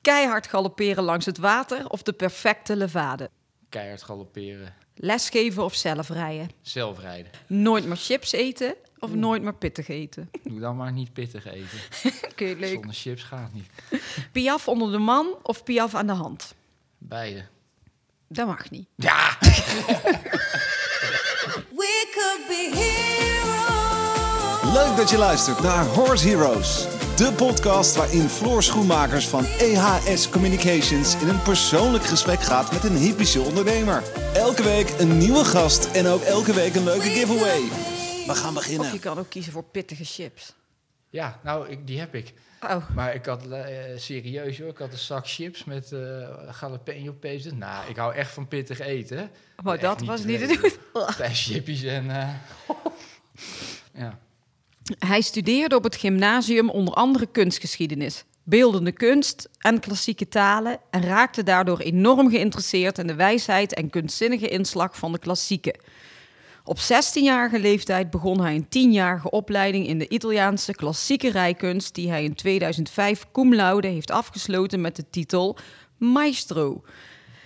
Keihard galopperen langs het water of de perfecte levade? Keihard galopperen. Lesgeven of zelf rijden? Zelf rijden. Nooit meer chips eten of nooit meer pittig eten? Doe dan maar niet pittig eten. Oké, leuk. Zonder chips gaat niet. Piaf onder de man of piaf aan de hand? Beide. Dat mag niet. Ja! We could be heroes. Leuk dat je luistert naar Horse Heroes. De podcast waarin Floor Schoenmakers van EHS Communications in een persoonlijk gesprek gaat met een hypische ondernemer. Elke week een nieuwe gast en ook elke week een leuke giveaway. We gaan Of je beginnen. kan ook kiezen voor pittige chips. Ja, nou, ik, die heb ik. Oh, Maar ik had, eh, serieus hoor, ik had een zak chips met eh jalapeno pezen. Nou, ik hou echt van pittig eten. maar Echt dat was niet te weten. doen. Vijf chippies en... eh, ja. Hij studeerde op het gymnasium onder andere kunstgeschiedenis, beeldende kunst en klassieke talen en raakte daardoor enorm geïnteresseerd in de wijsheid en kunstzinnige inslag van de klassieken. Op 16-jarige leeftijd begon hij een 10-jarige opleiding in de Italiaanse klassieke rijkunst, die hij in 2005 cum laude heeft afgesloten met de titel Maestro.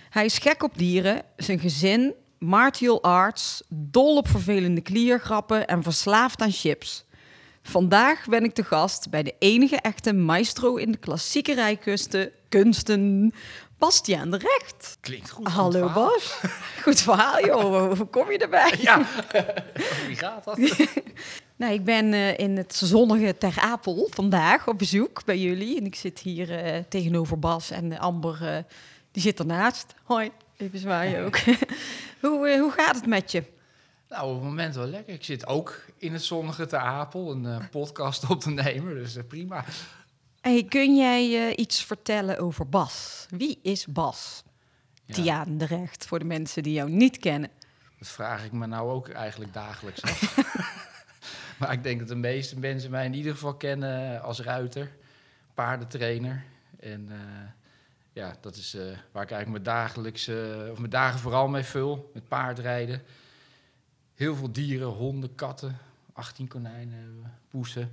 Hij is gek op dieren, zijn gezin, martial arts, dol op vervelende kliergrappen en verslaafd aan chips. Vandaag ben ik te gast bij de enige echte maestro in de klassieke rijkunsten, kunsten, Bastiaan de Recht. Klinkt goed. Hallo. Bas. Goed verhaal joh, hoe kom je erbij? Ja, wie gaat dat? Nou, ik ben eh, in het zonnige Ter Apel vandaag op bezoek bij jullie. En ik zit hier eh, tegenover Bas en Amber, eh, die zit ernaast. Hoi, even zwaaien ook. hoe, hoe gaat het met je? Nou, op het moment wel lekker. Ik zit ook in het zonnige Ter Apel, een eh, podcast op te nemen, dus eh, prima. Hey, kun jij eh, iets vertellen over Bas? Wie is Bas? Ja. Tiaan de Recht, voor de mensen die jou niet kennen. Dat vraag ik me nou ook eigenlijk dagelijks af. maar ik denk dat de meeste mensen mij in ieder geval kennen als ruiter, paardentrainer. En ja, dat is waar ik eigenlijk mijn, dagelijkse, of mijn dagen vooral mee vul, met paardrijden. Heel veel dieren, honden, katten, 18 konijnen poesen.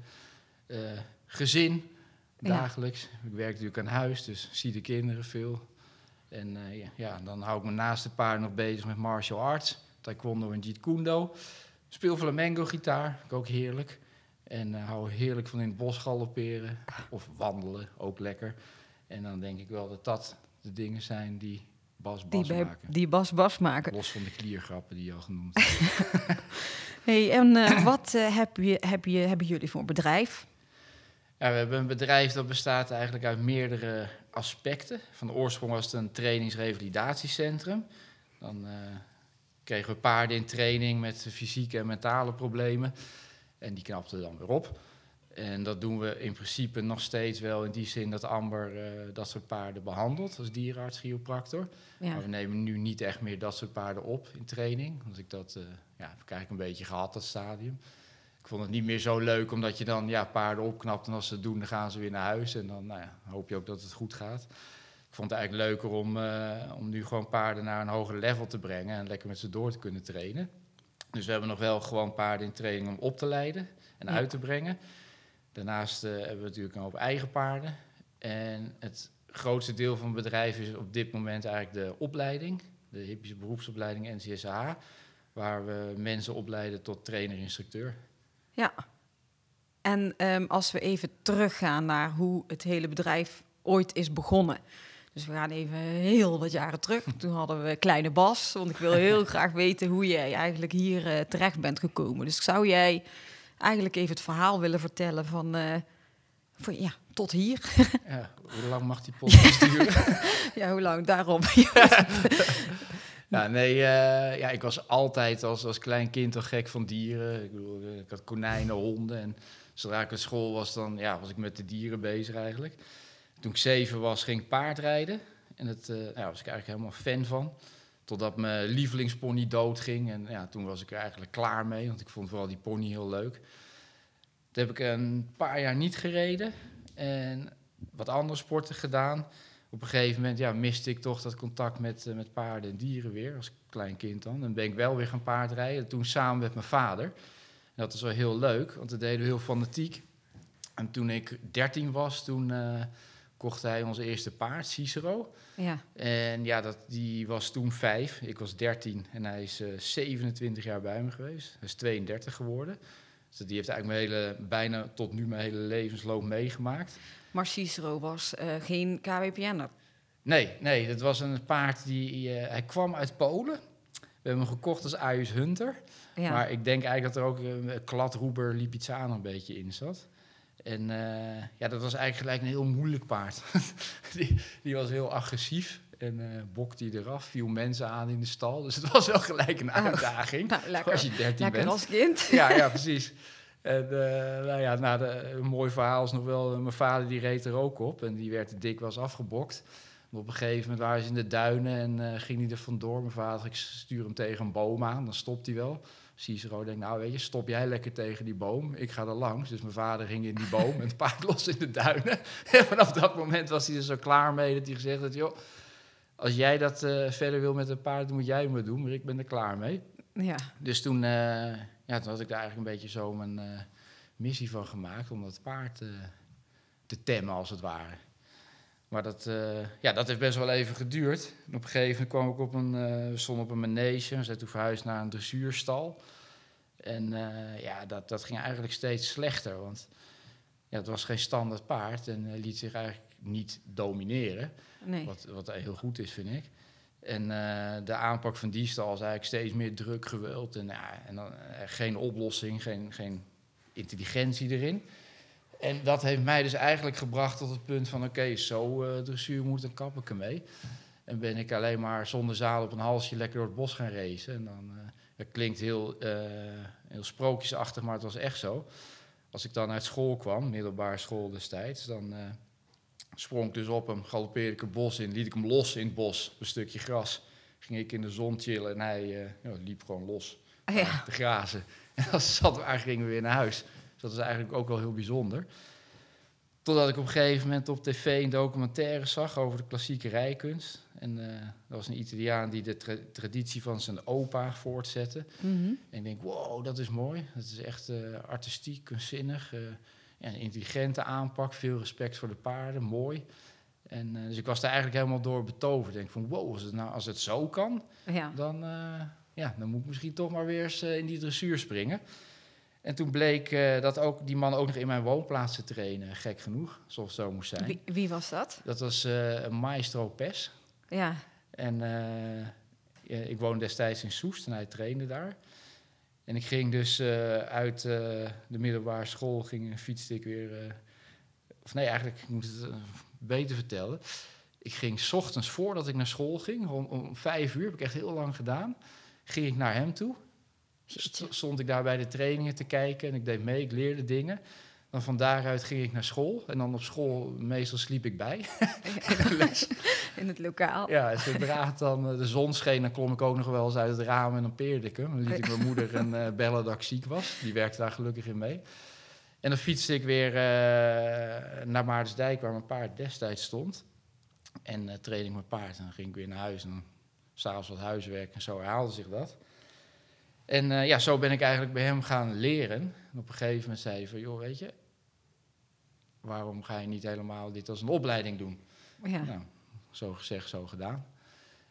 Eh, gezin, Ja. dagelijks. Ik werk natuurlijk aan huis, dus zie de kinderen veel. En eh, ja, dan hou ik me naast de paard nog bezig met martial arts. Taekwondo en Jeet Kune Speel flamenco gitaar, ook heerlijk. En eh, hou heerlijk van in het bos galopperen of wandelen, ook lekker. En dan denk ik wel dat dat de dingen zijn die Bas Die, bij, maken. die Bas Bas maken. Los van de kliergrappen die je al genoemd hebt. Hey, en eh, wat eh, heb je, heb je, hebben jullie voor een bedrijf? Ja, we hebben een bedrijf dat bestaat eigenlijk uit meerdere aspecten. Van de oorsprong was het een trainingsrevalidatiecentrum. Dan eh, kregen we paarden in training met fysieke en mentale problemen. En die knapten dan weer op. En dat doen we in principe nog steeds wel in die zin dat Amber eh, dat soort paarden behandelt als dierenarts, chiropractor. Ja. Maar we nemen nu niet echt meer dat soort paarden op in training. Want ik dat, eh, ja, heb ik eigenlijk een beetje gehad, dat stadium. Ik vond het niet meer zo leuk, omdat je dan ja, paarden opknapt en als ze het doen, dan gaan ze weer naar huis. En dan nou ja, hoop je ook dat het goed gaat. Ik vond het eigenlijk leuker om, eh, om nu gewoon paarden naar een hoger level te brengen en lekker met ze door te kunnen trainen. Dus we hebben nog wel gewoon paarden in training om op te leiden en Ja. uit te brengen. Daarnaast eh, hebben we natuurlijk een hoop eigen paarden. En het grootste deel van het bedrijf is op dit moment eigenlijk de opleiding, de hippische beroepsopleiding NCSH, waar we mensen opleiden tot trainer-instructeur. Ja. En ehm, als we even teruggaan naar hoe het hele bedrijf ooit is begonnen. Dus we gaan even heel wat jaren terug. Toen hadden we Kleine Bas. Want ik wil heel graag weten hoe jij eigenlijk hier eh, terecht bent gekomen. Dus zou jij eigenlijk even het verhaal willen vertellen van... eh, van ja, tot hier. Ja, hoe lang mag die podcast duren? ja, hoe lang? Daarom. ja, nee, eh, ja, ik was altijd als, als klein kind al gek van dieren. Ik, bedoel, eh, ik had konijnen, honden. En zodra ik op school was, dan ja, was ik met de dieren bezig eigenlijk. Toen ik zeven was, ging ik paardrijden. En dat eh, ja, was ik eigenlijk helemaal fan van. Totdat mijn lievelingspony doodging. En ja, toen was ik er eigenlijk klaar mee, want ik vond vooral die pony heel leuk. Toen heb ik een paar jaar niet gereden en wat andere sporten gedaan. Op een gegeven moment ja, miste ik toch dat contact met, eh, met paarden en dieren weer, als klein kind dan. Dan ben ik wel weer gaan paardrijden, toen samen met mijn vader. Dat was wel heel leuk, want dat deden we heel fanatiek. En toen ik 13 was, toen eh, kocht hij onze eerste paard, Cicero. Ja. En ja, dat, die was toen vijf. Ik was 13 en hij is eh 27 jaar bij me geweest. Hij is 32 geworden. Dus die heeft eigenlijk mijn hele, bijna tot nu mijn hele levensloop meegemaakt. Maar Cicero was eh, geen KWPN'er. Nee, nee, dat was een paard die... eh, hij kwam uit Polen. We hebben hem gekocht als Ayus Hunter. Ja. Maar ik denk eigenlijk dat er ook een kladroeber Lipizzaner een beetje in zat. En eh, ja, dat was eigenlijk gelijk een heel moeilijk paard. die, die was heel agressief en eh bokte hij eraf, viel mensen aan in de stal. Dus het was wel gelijk een uitdaging nou, lekker. als je 13 Lekker bent. als kind. Ja, ja, precies. En eh, nou ja, nou, de, een mooi verhaal is nog wel, mijn vader die reed er ook op en die werd dikwijls afgebokt. Maar op een gegeven moment waren ze in de duinen en ging hij er vandoor. Mijn vader, ik stuur hem tegen een boom aan, dan stopt hij wel. Cicero denkt, nou weet je, stop jij lekker tegen die boom, ik ga er langs. Dus mijn vader ging in die boom en het paard los in de duinen. En vanaf dat moment was hij er zo klaar mee dat hij gezegd had, joh, als jij dat eh, verder wil met een paard, dan moet jij het maar doen, maar ik ben er klaar mee. Ja. Dus toen, eh, ja, toen had ik daar eigenlijk een beetje zo mijn eh, missie van gemaakt om dat paard te temmen, als het ware. Maar dat, eh, ja, dat heeft best wel even geduurd. En op een gegeven moment kwam ik op een, we stonden op een manege. We zijn toen verhuisd naar een dressuurstal. En eh, ja, dat, dat ging eigenlijk steeds slechter. Want ja, het was geen standaard paard en liet zich eigenlijk niet domineren. Nee. Wat, wat heel goed is, vind ik. En de aanpak van die stal is eigenlijk steeds meer druk, geweld. En, ja, en dan, geen oplossing, geen, geen intelligentie erin. En dat heeft mij dus eigenlijk gebracht tot het punt van... oké, zo eh dressuur moet, dan kap ik ermee. En ben ik alleen maar zonder zaal op een halsje lekker door het bos gaan racen. En dan, eh dat klinkt heel, eh, heel sprookjesachtig, maar het was echt zo. Als ik dan uit school kwam, middelbare school destijds... dan eh, sprong ik dus op hem, galoppeerde ik het bos in... liet ik hem los in het bos, op een stukje gras. Ging ik in de zon chillen en hij eh, ja, liep gewoon los Ja. te grazen. En dan zat we, eigenlijk gingen we weer naar huis. Dat is eigenlijk ook wel heel bijzonder. Totdat ik op een gegeven moment op tv een documentaire zag over de klassieke rijkunst. En eh, dat was een Italiaan die de tra- traditie van zijn opa voortzette. Mhm. En ik denk, wow, dat is mooi. Dat is echt eh, artistiek, kunstzinnig. eh, ja, een intelligente aanpak, veel respect voor de paarden, mooi. En, eh, dus ik was daar eigenlijk helemaal door betoverd. Ik denk van, wow, als het, nou, als het zo kan, Ja. dan, eh, ja, dan moet ik misschien toch maar weer eens eh, in die dressuur springen. En toen bleek eh, dat ook die man ook nog in mijn woonplaats te trainen, gek genoeg, zoals het zo moest zijn. Wie, wie was dat? Dat was eh Maestro Pes. Ja. En eh, ik woonde destijds in Soest en hij trainde daar. En ik ging dus uit de middelbare school, ging, fietste ik weer... of nee, eigenlijk, ik moet het beter vertellen. Ik ging 's ochtends voordat ik naar school ging, om, om vijf uur, heb ik echt heel lang gedaan, ging ik naar hem toe. St- Stond ik daar bij de trainingen te kijken en ik deed mee, ik leerde dingen. Dan van daaruit ging ik naar school en dan op school, meestal sliep ik bij. in de les. In het lokaal. Ja, en zodra het dan eh, de zon scheen, dan klom ik ook nog wel eens uit het raam en dan peerde ik hem. Dan liet ik mijn moeder een eh, bellen dat ik ziek was. Die werkte daar gelukkig in mee. En dan fietste ik weer eh, naar Maartensdijk, waar mijn paard destijds stond. En eh trainde ik mijn paard. En dan ging ik weer naar huis. En s'avonds wat huiswerk en zo herhaalde zich dat. En eh, ja, zo ben ik eigenlijk bij hem gaan leren. En op een gegeven moment zei hij van, joh, weet je... waarom ga je niet helemaal dit als een opleiding doen? Ja. Nou, zo gezegd, zo gedaan.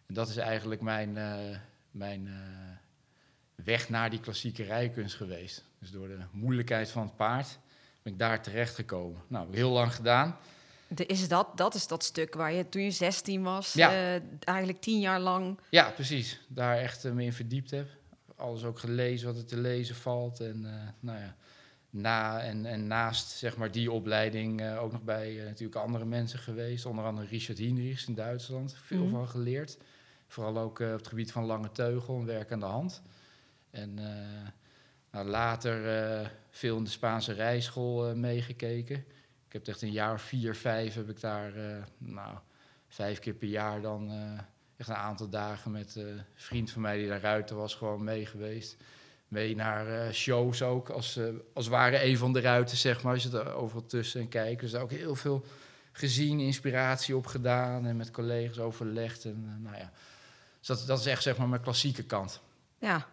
En dat is eigenlijk mijn, eh, mijn eh, weg naar die klassieke rijkunst geweest. Dus door de moeilijkheid van het paard ben ik daar terecht gekomen. Nou, heel lang gedaan. De- Is dat, dat is dat stuk waar je toen je 16 was, Ja. eigenlijk tien jaar lang. Ja, precies. Daar echt eh, me in verdiept heb. Alles ook gelezen wat er te lezen valt. En eh, nou ja, na en, en naast zeg maar, die opleiding eh, ook nog bij eh, natuurlijk andere mensen geweest. Onder andere Richard Hinrichs in Duitsland. Veel Mhm. van geleerd. Vooral ook op het gebied van lange teugel en werk aan de hand. En nou, later veel in de Spaanse rijschool meegekeken. Ik heb echt een jaar of vier, vijf heb ik daar, nou, vijf keer per jaar dan echt een aantal dagen met eh, een vriend van mij die daar ruiter was, gewoon mee geweest. Mee naar eh, shows ook, als, eh, als ware een van de ruiters, zeg maar. Je zit er overal tussen en kijkt. Dus daar ook heel veel gezien, inspiratie op gedaan en met collega's overlegd. En, nou ja. Dus dat, dat is echt zeg maar mijn klassieke kant. Ja.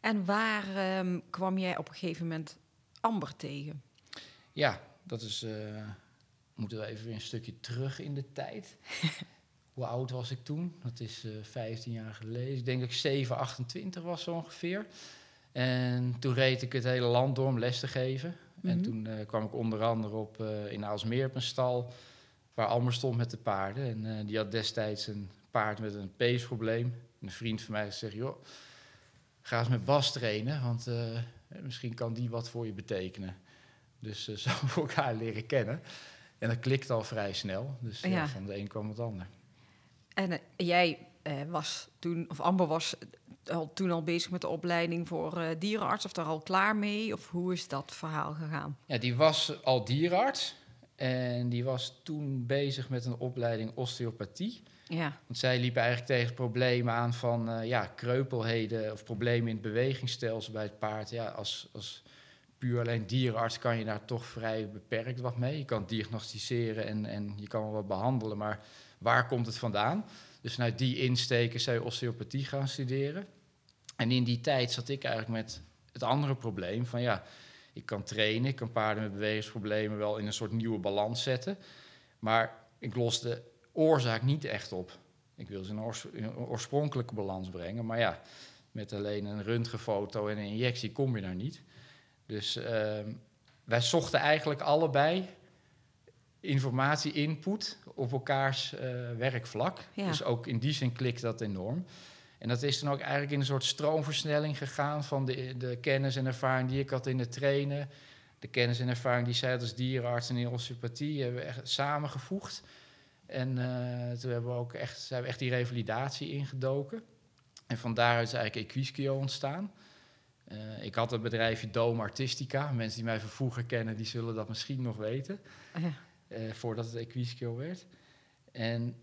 En waar ehm, kwam jij op een gegeven moment Amber tegen? Ja, dat is moeten we even weer een stukje terug in de tijd. Hoe oud was ik toen? Dat is eh 15 jaar geleden. Ik denk dat ik 7, 28 was zo ongeveer. En toen reed ik het hele land door om les te geven. En Mhm. toen eh, kwam ik onder andere op, eh, in Aalsmeer op een stal... waar Almer stond met de paarden. En die had destijds een paard met een peesprobleem. En een vriend van mij zegt, joh, ga eens met Bas trainen... want misschien kan die wat voor je betekenen. Dus zo we elkaar leren kennen. En dat klikt al vrij snel. Dus Ja. van de een kwam het ander. En eh, jij eh, was toen, of Amber was al, toen al bezig met de opleiding voor eh, dierenarts, of daar al klaar mee? Of hoe is dat verhaal gegaan? Ja, die was al dierenarts. En die was toen bezig met een opleiding osteopathie. Ja, Want zij liep eigenlijk tegen problemen aan van eh, ja, kreupelheden of problemen in het bewegingsstelsel bij het paard. Ja, als, als puur alleen dierenarts kan je daar toch vrij beperkt wat mee. Je kan diagnosticeren en, en je kan wel wat behandelen, maar waar komt het vandaan? Dus vanuit die insteek is zij osteopathie gaan studeren. En in die tijd zat ik eigenlijk met het andere probleem van ja, ik kan trainen, ik kan paarden met bewegingsproblemen wel in een soort nieuwe balans zetten. Maar ik los de oorzaak niet echt op. Ik wil ze in een oorspronkelijke balans brengen. Maar ja, met alleen een röntgenfoto en een injectie kom je daar niet. Dus ehm, wij zochten eigenlijk allebei informatie, input op elkaars eh, werkvlak. Ja. Dus ook in die zin klikt dat enorm. En dat is dan ook eigenlijk in een soort stroomversnelling gegaan van de, de kennis en ervaring die ik had in het trainen. De kennis en ervaring die zij had als dierenarts en in osteopathie hebben we echt samengevoegd. En eh, toen hebben we ook echt, zijn we echt die revalidatie ingedoken. En van daaruit is eigenlijk Equisquio ontstaan. Eh, ik had het bedrijfje Dome Artistica. Mensen die mij van vroeger kennen, die zullen dat misschien nog weten. Ja. Eh, voordat het Equisquio werd. En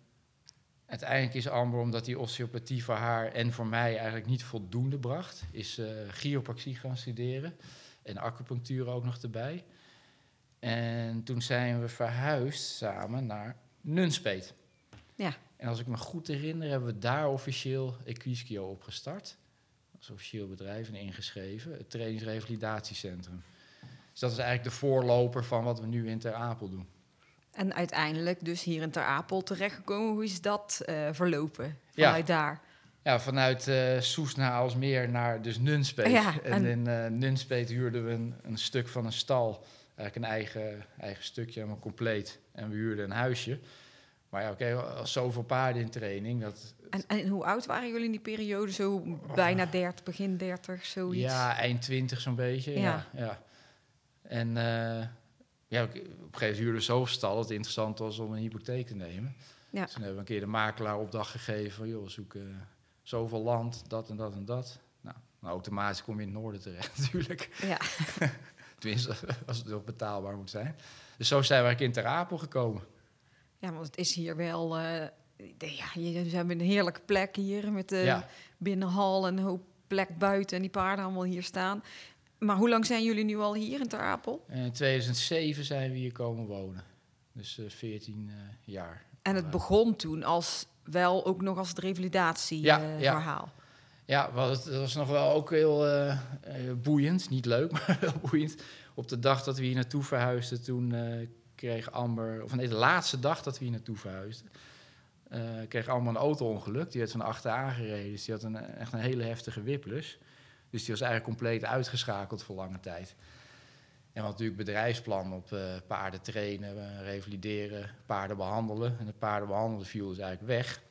uiteindelijk is Amber, omdat die osteopathie voor haar en voor mij eigenlijk niet voldoende bracht, is eh chiropractie gaan studeren. En acupunctuur ook nog erbij. En toen zijn we verhuisd samen naar Nunspeet. Ja. En als ik me goed herinner, hebben we daar officieel Equisquio opgestart. Als officieel bedrijf en ingeschreven. Het trainingsrevalidatiecentrum. Dus dat is eigenlijk de voorloper van wat we nu in Ter Apel doen. En uiteindelijk dus hier in Ter Apel terechtgekomen. Hoe is dat eh, verlopen Ja. vanuit daar? Ja, vanuit eh Soes naar Alsmeer naar dus Nunspeet. Ja, en en- in eh Nunspeet huurden we een, een stuk van een stal. Eigenlijk een eigen, eigen stukje, helemaal compleet. En we huurden een huisje. Maar ja, oké, als zoveel paarden in training, dat... En, en hoe oud waren jullie in die periode? Zo bijna 30, begin 30, zoiets? Ja, eind 20 zo'n beetje. Ja. Ja. ja, En ja, op een gegeven moment zoveel stal dat het interessant was om een hypotheek te nemen. Ja. Dus toen hebben we een keer de makelaar opdracht gegeven joh, we zoeken zoveel land, dat en dat en dat. Nou, nou, automatisch kom je in het noorden terecht natuurlijk. Ja. Tenminste, als het nog betaalbaar moet zijn. Dus zo zijn we eigenlijk in Ter Apel gekomen. Ja, want het is hier wel... de- ja, je- we hebben een heerlijke plek hier met de ja. binnenhal en een hoop plek buiten en die paarden allemaal hier staan. Maar hoe lang zijn jullie nu al hier in Ter Apel? En in 2007 zijn we hier komen wonen. Dus eh 14 eh, jaar. En het begon toen als wel ook nog als het revalidatieverhaal. ja. verhaal. Ja, het was nog wel ook heel eh, eh, boeiend. Niet leuk, maar wel boeiend. Op de dag dat we hier naartoe verhuisden, toen eh, kreeg Amber... Of nee, de laatste dag dat we hier naartoe verhuisden... eh, kreeg Amber een auto-ongeluk. Die werd van achter aangereden. Dus die had een, echt een hele heftige whiplash. Dus die was eigenlijk compleet uitgeschakeld voor lange tijd. En we hadden natuurlijk bedrijfsplan op eh, paarden trainen, eh, revalideren, paarden behandelen. En de paarden behandelen viel dus eigenlijk weg.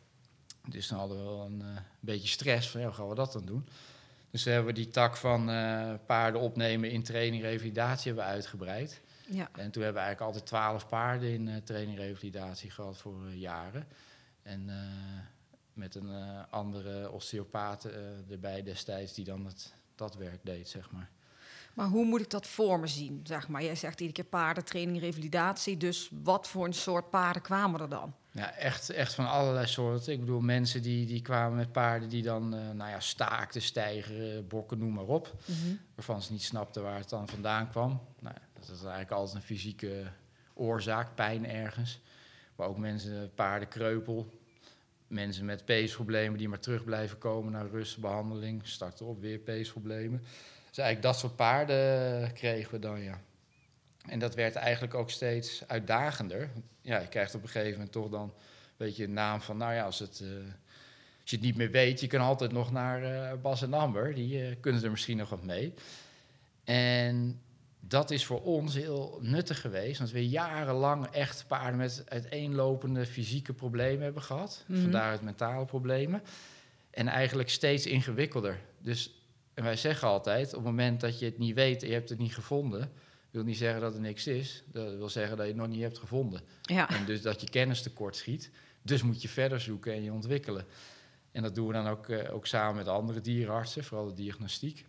Dus dan hadden we wel een eh, beetje stress van, ja, hoe gaan we dat dan doen? Dus we hebben die tak van paarden opnemen in training, revalidatie hebben we uitgebreid. Ja. En toen hebben we eigenlijk altijd twaalf paarden in training, revalidatie gehad voor jaren. En met een eh, andere osteopaat eh, erbij destijds die dan het, dat werk deed, zeg maar. Maar hoe moet ik dat voor me zien? Zeg maar, jij zegt iedere keer paardentraining, revalidatie. Dus wat voor een soort paarden kwamen er dan? Ja, echt, echt van allerlei soorten. Ik bedoel, mensen die, die kwamen met paarden die dan, eh, nou ja, staakten, stijgeren, bokken, noem maar op. Waarvan ze niet snapten waar het dan vandaan kwam. Nou, dat is eigenlijk altijd een fysieke oorzaak, pijn ergens. Maar ook mensen, paardenkreupel. Mensen met peesproblemen die maar terug blijven komen naar rustbehandeling. Starten op weer peesproblemen. Dus eigenlijk dat soort paarden kregen we dan, ja. En dat werd eigenlijk ook steeds uitdagender. Ja, je krijgt op een gegeven moment toch dan een beetje een naam van, nou ja, als, het, eh, als je het niet meer weet, je kan altijd nog naar eh, Bas en Amber. Die eh, kunnen er misschien nog wat mee. En dat is voor ons heel nuttig geweest, want we jarenlang echt paarden met uiteenlopende fysieke problemen hebben gehad. Mhm. Vandaar het mentale problemen. En eigenlijk steeds ingewikkelder. Dus en wij zeggen altijd, op het moment dat je het niet weet en je hebt het niet gevonden, wil niet zeggen dat er niks is. Dat wil zeggen dat je het nog niet hebt gevonden. Ja. En dus dat je kennis tekort schiet. Dus moet je verder zoeken en je ontwikkelen. En dat doen we dan ook, eh, ook samen met andere dierenartsen, vooral de diagnostiek.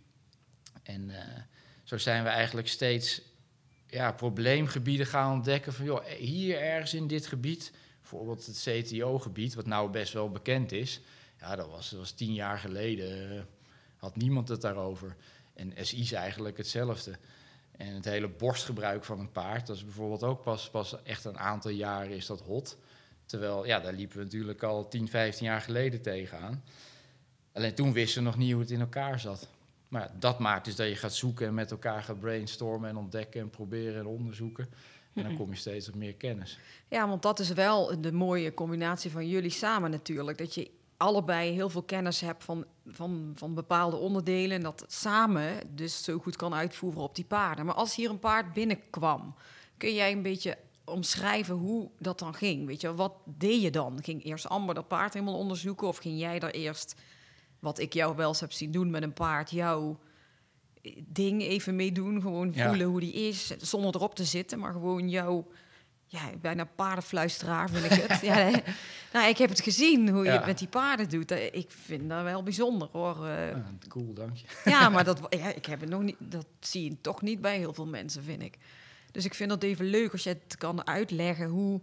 En eh, zo zijn we eigenlijk steeds ja, probleemgebieden gaan ontdekken. Van joh, hier ergens in dit gebied, bijvoorbeeld het CTO-gebied, wat nou best wel bekend is. Ja, dat was, dat was tien jaar geleden. eh, had niemand het daarover. En SI is eigenlijk hetzelfde. En het hele borstgebruik van een paard, dat is bijvoorbeeld ook pas, pas echt een aantal jaren is dat hot. Terwijl, ja, daar liepen we natuurlijk al 10, 15 jaar geleden tegenaan. Alleen toen wisten we nog niet hoe het in elkaar zat. Maar dat maakt dus dat je gaat zoeken en met elkaar gaat brainstormen en ontdekken en proberen en onderzoeken. En dan kom je steeds op meer kennis. Ja, want dat is wel de mooie combinatie van jullie samen natuurlijk. Dat je allebei heel veel kennis hebt van, van, van bepaalde onderdelen... en dat samen dus zo goed kan uitvoeren op die paarden. Maar als hier een paard binnenkwam... kun jij een beetje omschrijven hoe dat dan ging? Weet je, wat deed je dan? Ging eerst Amber dat paard helemaal onderzoeken... of ging jij daar eerst, wat ik jou wel eens heb zien doen met een paard... jouw ding even meedoen, gewoon Ja. voelen hoe die is... zonder erop te zitten, maar gewoon jouw ja, bijna paardenfluisteraar vind ik het. ja, nou, ik heb het gezien hoe je Ja. het met die paarden doet. Eh, Ik vind dat wel bijzonder hoor. Eh, Ja, cool, dank je. ja, maar dat, ja, ik heb het nog niet, dat zie je toch niet bij heel veel mensen, vind ik. Dus ik vind het even leuk als je het kan uitleggen hoe,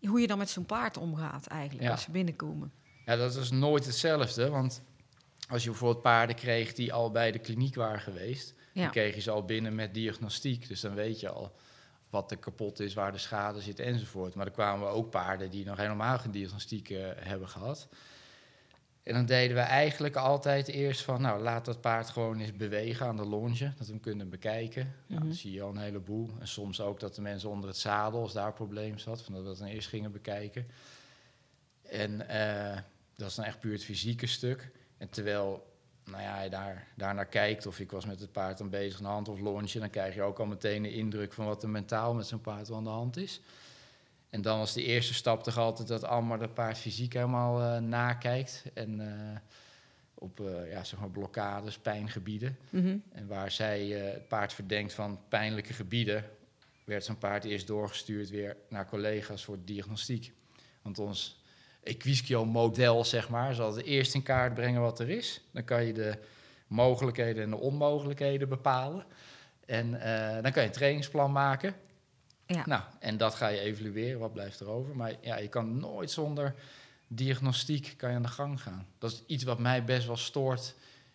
hoe je dan met zo'n paard omgaat eigenlijk Ja. als ze binnenkomen. Ja, dat is nooit hetzelfde. Want als je bijvoorbeeld paarden kreeg die al bij de kliniek waren geweest, Ja. dan kreeg je ze al binnen met diagnostiek. Dus dan weet je al wat er kapot is, waar de schade zit enzovoort. Maar er kwamen ook paarden die nog helemaal geen diagnostiek eh, hebben gehad. En dan deden we eigenlijk altijd eerst van, nou, laat dat paard gewoon eens bewegen aan de longe, dat we hem kunnen bekijken. Nou, Mhm. dan zie je al een heleboel. En soms ook dat de mensen onder het zadel, als daar probleem zat, van dat we dat dan eerst gingen bekijken. En eh, dat is dan echt puur het fysieke stuk. En terwijl nou ja, je daar, daar naar kijkt, of ik was met het paard dan bezig aan de hand of longe, dan krijg je ook al meteen een indruk van wat er mentaal met zo'n paard wel aan de hand is. En dan was de eerste stap toch altijd dat Almar dat paard fysiek helemaal eh, nakijkt. En eh, op eh, ja, zeg maar blokkades, pijngebieden. Mhm. En waar zij het paard verdenkt van pijnlijke gebieden, werd zo'n paard eerst doorgestuurd weer naar collega's voor diagnostiek. Want ons Equisquio-model, zeg maar, zal het eerst in kaart brengen wat er is. Dan kan je de mogelijkheden en de onmogelijkheden bepalen. En eh, dan kan je een trainingsplan maken. Ja. Nou, en dat ga je evalueren, wat blijft er over. Maar ja, je kan nooit zonder diagnostiek kan je aan de gang gaan. Dat is iets wat mij best wel stoort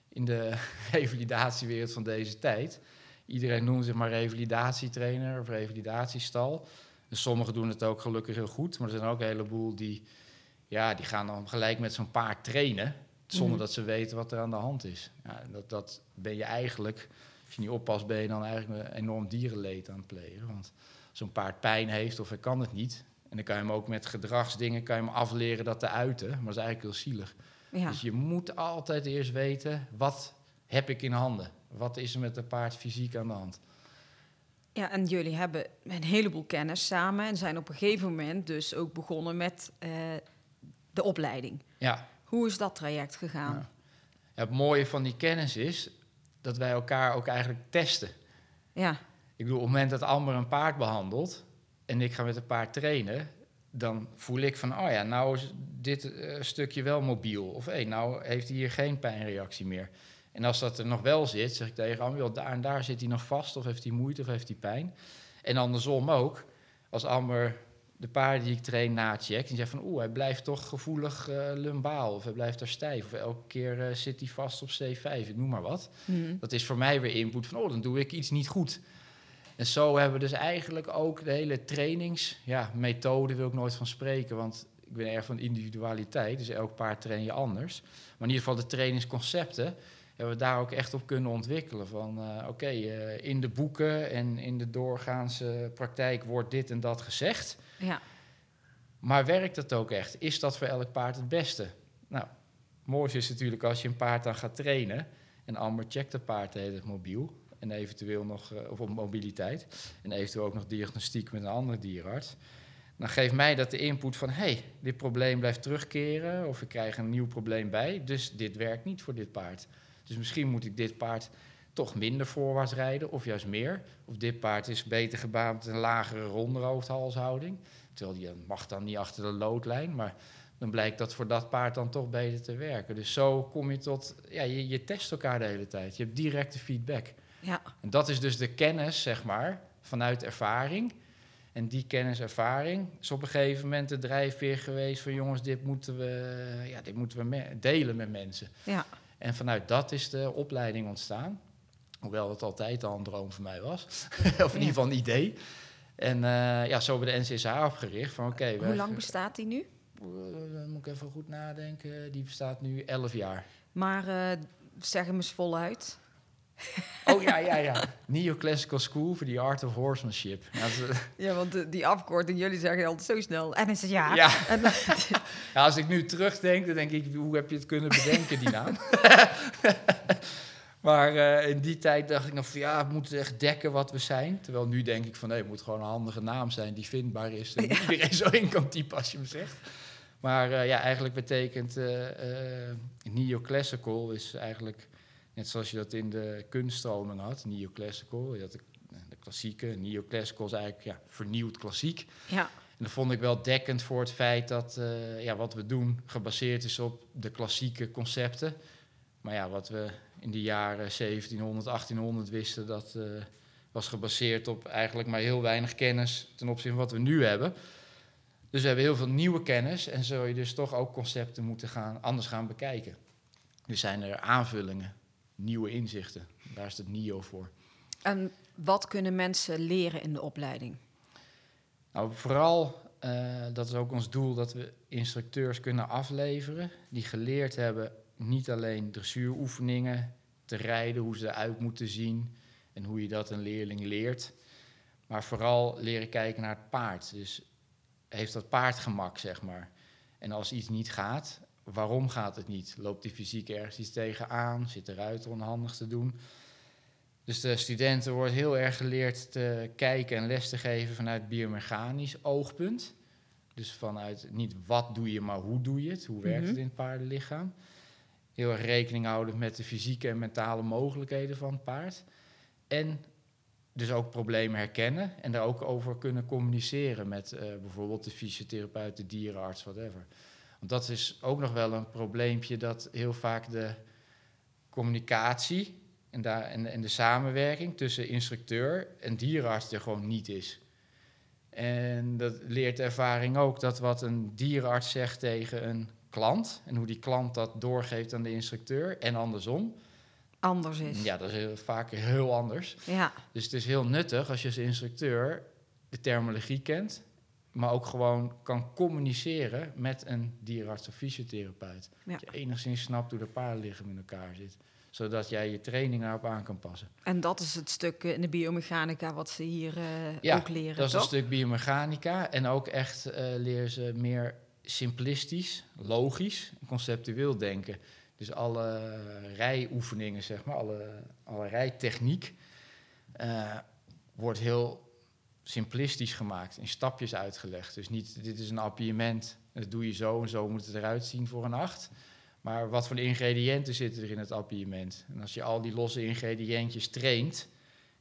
in de revalidatiewereld van deze tijd. Iedereen noemt zich maar revalidatietrainer of revalidatiestal. En sommigen doen het ook gelukkig heel goed. Maar er zijn ook een heleboel die, ja, die gaan dan gelijk met zo'n paard trainen. Zonder Mhm. dat ze weten wat er aan de hand is. Ja, dat, dat ben je eigenlijk, als je niet oppast, ben je dan eigenlijk een enorm dierenleed aan het plegen. Want zo'n paard pijn heeft of hij kan het niet. En dan kan je hem ook met gedragsdingen kan je hem afleren dat te uiten. Maar dat is eigenlijk heel zielig. Ja. Dus je moet altijd eerst weten, wat heb ik in handen? Wat is er met het paard fysiek aan de hand? ja, en jullie hebben een heleboel kennis samen en zijn op een gegeven moment dus ook begonnen met eh, de opleiding. Ja, Hoe is dat traject gegaan? Ja. Ja, het mooie van die kennis is dat wij elkaar ook eigenlijk testen. Ja, Ik bedoel, op het moment dat Amber een paard behandelt en ik ga met een paard trainen, dan voel ik van, oh ja, nou is dit eh, stukje wel mobiel. Of hé, nou heeft hij hier geen pijnreactie meer. En als dat er nog wel zit, zeg ik tegen Amber, daar en daar zit hij nog vast, of heeft hij moeite, of heeft hij pijn. En andersom ook, als Amber de paarden die ik train nacheckt, die zegt van, oeh, hij blijft toch gevoelig eh, lumbaal, of hij blijft daar stijf, of elke keer eh, zit hij vast op C5, ik noem maar wat. Mhm. Dat is voor mij weer input van, oh, dan doe ik iets niet goed. En zo hebben we dus eigenlijk ook de hele trainings... Ja, wil ik nooit van spreken, want ik ben erg van individualiteit. Dus elk paard train je anders. Maar in ieder geval de trainingsconcepten hebben we daar ook echt op kunnen ontwikkelen. Van eh, oké, eh, in de boeken en in de doorgaanse praktijk wordt dit en dat gezegd. Ja. Maar werkt dat ook echt? Is dat voor elk paard het beste? Nou, mooiste is natuurlijk als je een paard dan gaat trainen. En Amber checkt het paard de hele tijd mobiel. En eventueel nog, eh, of op mobiliteit. En eventueel ook nog diagnostiek met een andere dierarts. Dan geeft mij dat de input van, hé, hey, dit probleem blijft terugkeren. Of ik krijg een nieuw probleem bij. Dus dit werkt niet voor dit paard. Dus misschien moet ik dit paard toch minder voorwaarts rijden. Of juist meer. Of dit paard is beter gebaand met een lagere ronderhoofdhalshouding. Terwijl die mag dan niet achter de loodlijn. Maar dan blijkt dat voor dat paard dan toch beter te werken. Dus zo kom je tot, ja, je, je test elkaar de hele tijd. Je hebt directe feedback. Ja. En dat is dus de kennis, zeg maar, vanuit ervaring. En die kennis, ervaring is op een gegeven moment de drijfveer geweest van jongens, dit moeten we, ja, dit moeten we delen met mensen. Ja. En vanuit dat is de opleiding ontstaan. Hoewel het altijd al een droom voor mij was. of in ieder geval een idee. En eh, ja, zo hebben we de NCSA opgericht. Van, oké, Hoe lang bestaat die nu? Eh, moet ik even goed nadenken. Die bestaat nu 11 jaar. Maar eh, zeg hem eens voluit. Oh ja, ja, ja. Neoclassical School for the Art of Horsemanship. Ja, is- Ja, want eh, die afkorting, jullie zeggen altijd zo snel. En is het ja. Ja. En, Ja, als ik nu terugdenk, dan denk ik, hoe heb je het kunnen bedenken, die naam? maar eh, in die tijd dacht ik nog van, ja, we moeten echt dekken wat we zijn. Terwijl nu denk ik van, nee, het moet gewoon een handige naam zijn die vindbaar is. En iedereen zo in kan typen als je hem zegt. Maar eh, ja, eigenlijk betekent eh eh, neoclassical is eigenlijk, net zoals je dat in de kunststroming had, neoclassical. Je had de, de klassieke, neoclassical is eigenlijk ja, vernieuwd klassiek. ja. En dat vond ik wel dekkend voor het feit dat eh, ja, wat we doen gebaseerd is op de klassieke concepten. Maar ja, wat we in de jaren 1700, 1800 wisten, dat eh, was gebaseerd op eigenlijk maar heel weinig kennis ten opzichte van wat we nu hebben. Dus we hebben heel veel nieuwe kennis en zul je dus toch ook concepten moeten gaan, anders gaan bekijken. Dus zijn er aanvullingen, nieuwe inzichten. Daar is het NIO voor. En wat kunnen mensen leren in de opleiding? Nou, vooral, eh, dat is ook ons doel, dat we instructeurs kunnen afleveren die geleerd hebben niet alleen dressuuroefeningen te rijden, hoe ze eruit moeten zien en hoe je dat een leerling leert, maar vooral leren kijken naar het paard. Dus heeft dat paard gemak, zeg maar. En als iets niet gaat, waarom gaat het niet? Loopt die fysiek ergens iets tegenaan? Zit de ruiter onhandig te doen? Dus de studenten wordt heel erg geleerd te kijken en les te geven vanuit biomechanisch oogpunt. Dus vanuit niet wat doe je, maar hoe doe je het? Hoe werkt het Mhm. in het paardenlichaam? Heel erg rekening houden met de fysieke en mentale mogelijkheden van het paard. En dus ook problemen herkennen en daar ook over kunnen communiceren met eh, bijvoorbeeld de fysiotherapeut, de dierenarts, whatever. Want dat is ook nog wel een probleempje dat heel vaak de communicatie en, daar, en, en de samenwerking tussen instructeur en dierenarts er gewoon niet is. En dat leert de ervaring ook dat wat een dierenarts zegt tegen een klant en hoe die klant dat doorgeeft aan de instructeur en andersom, Anders is. ja, dat is heel, vaak heel anders. Ja. Dus het is heel nuttig als je als instructeur de terminologie kent, maar ook gewoon kan communiceren met een dierenarts of fysiotherapeut. Ja. Dat je enigszins snapt hoe de paardenlichaam in elkaar zit. Zodat jij je training daarop aan kan passen. En dat is het stuk in de biomechanica wat ze hier eh, Ja, ook leren, Dat is toch? een stuk biomechanica. En ook echt eh, leren ze meer simplistisch, logisch, en conceptueel denken. Dus alle rijoefeningen, zeg maar, alle, alle rijtechniek, eh, wordt heel simplistisch gemaakt, in stapjes uitgelegd. Dus niet, dit is een appiëment, dat doe je zo en zo moet het eruit zien voor een acht. Maar wat voor ingrediënten zitten er in het appiëment? En als je al die losse ingrediëntjes traint,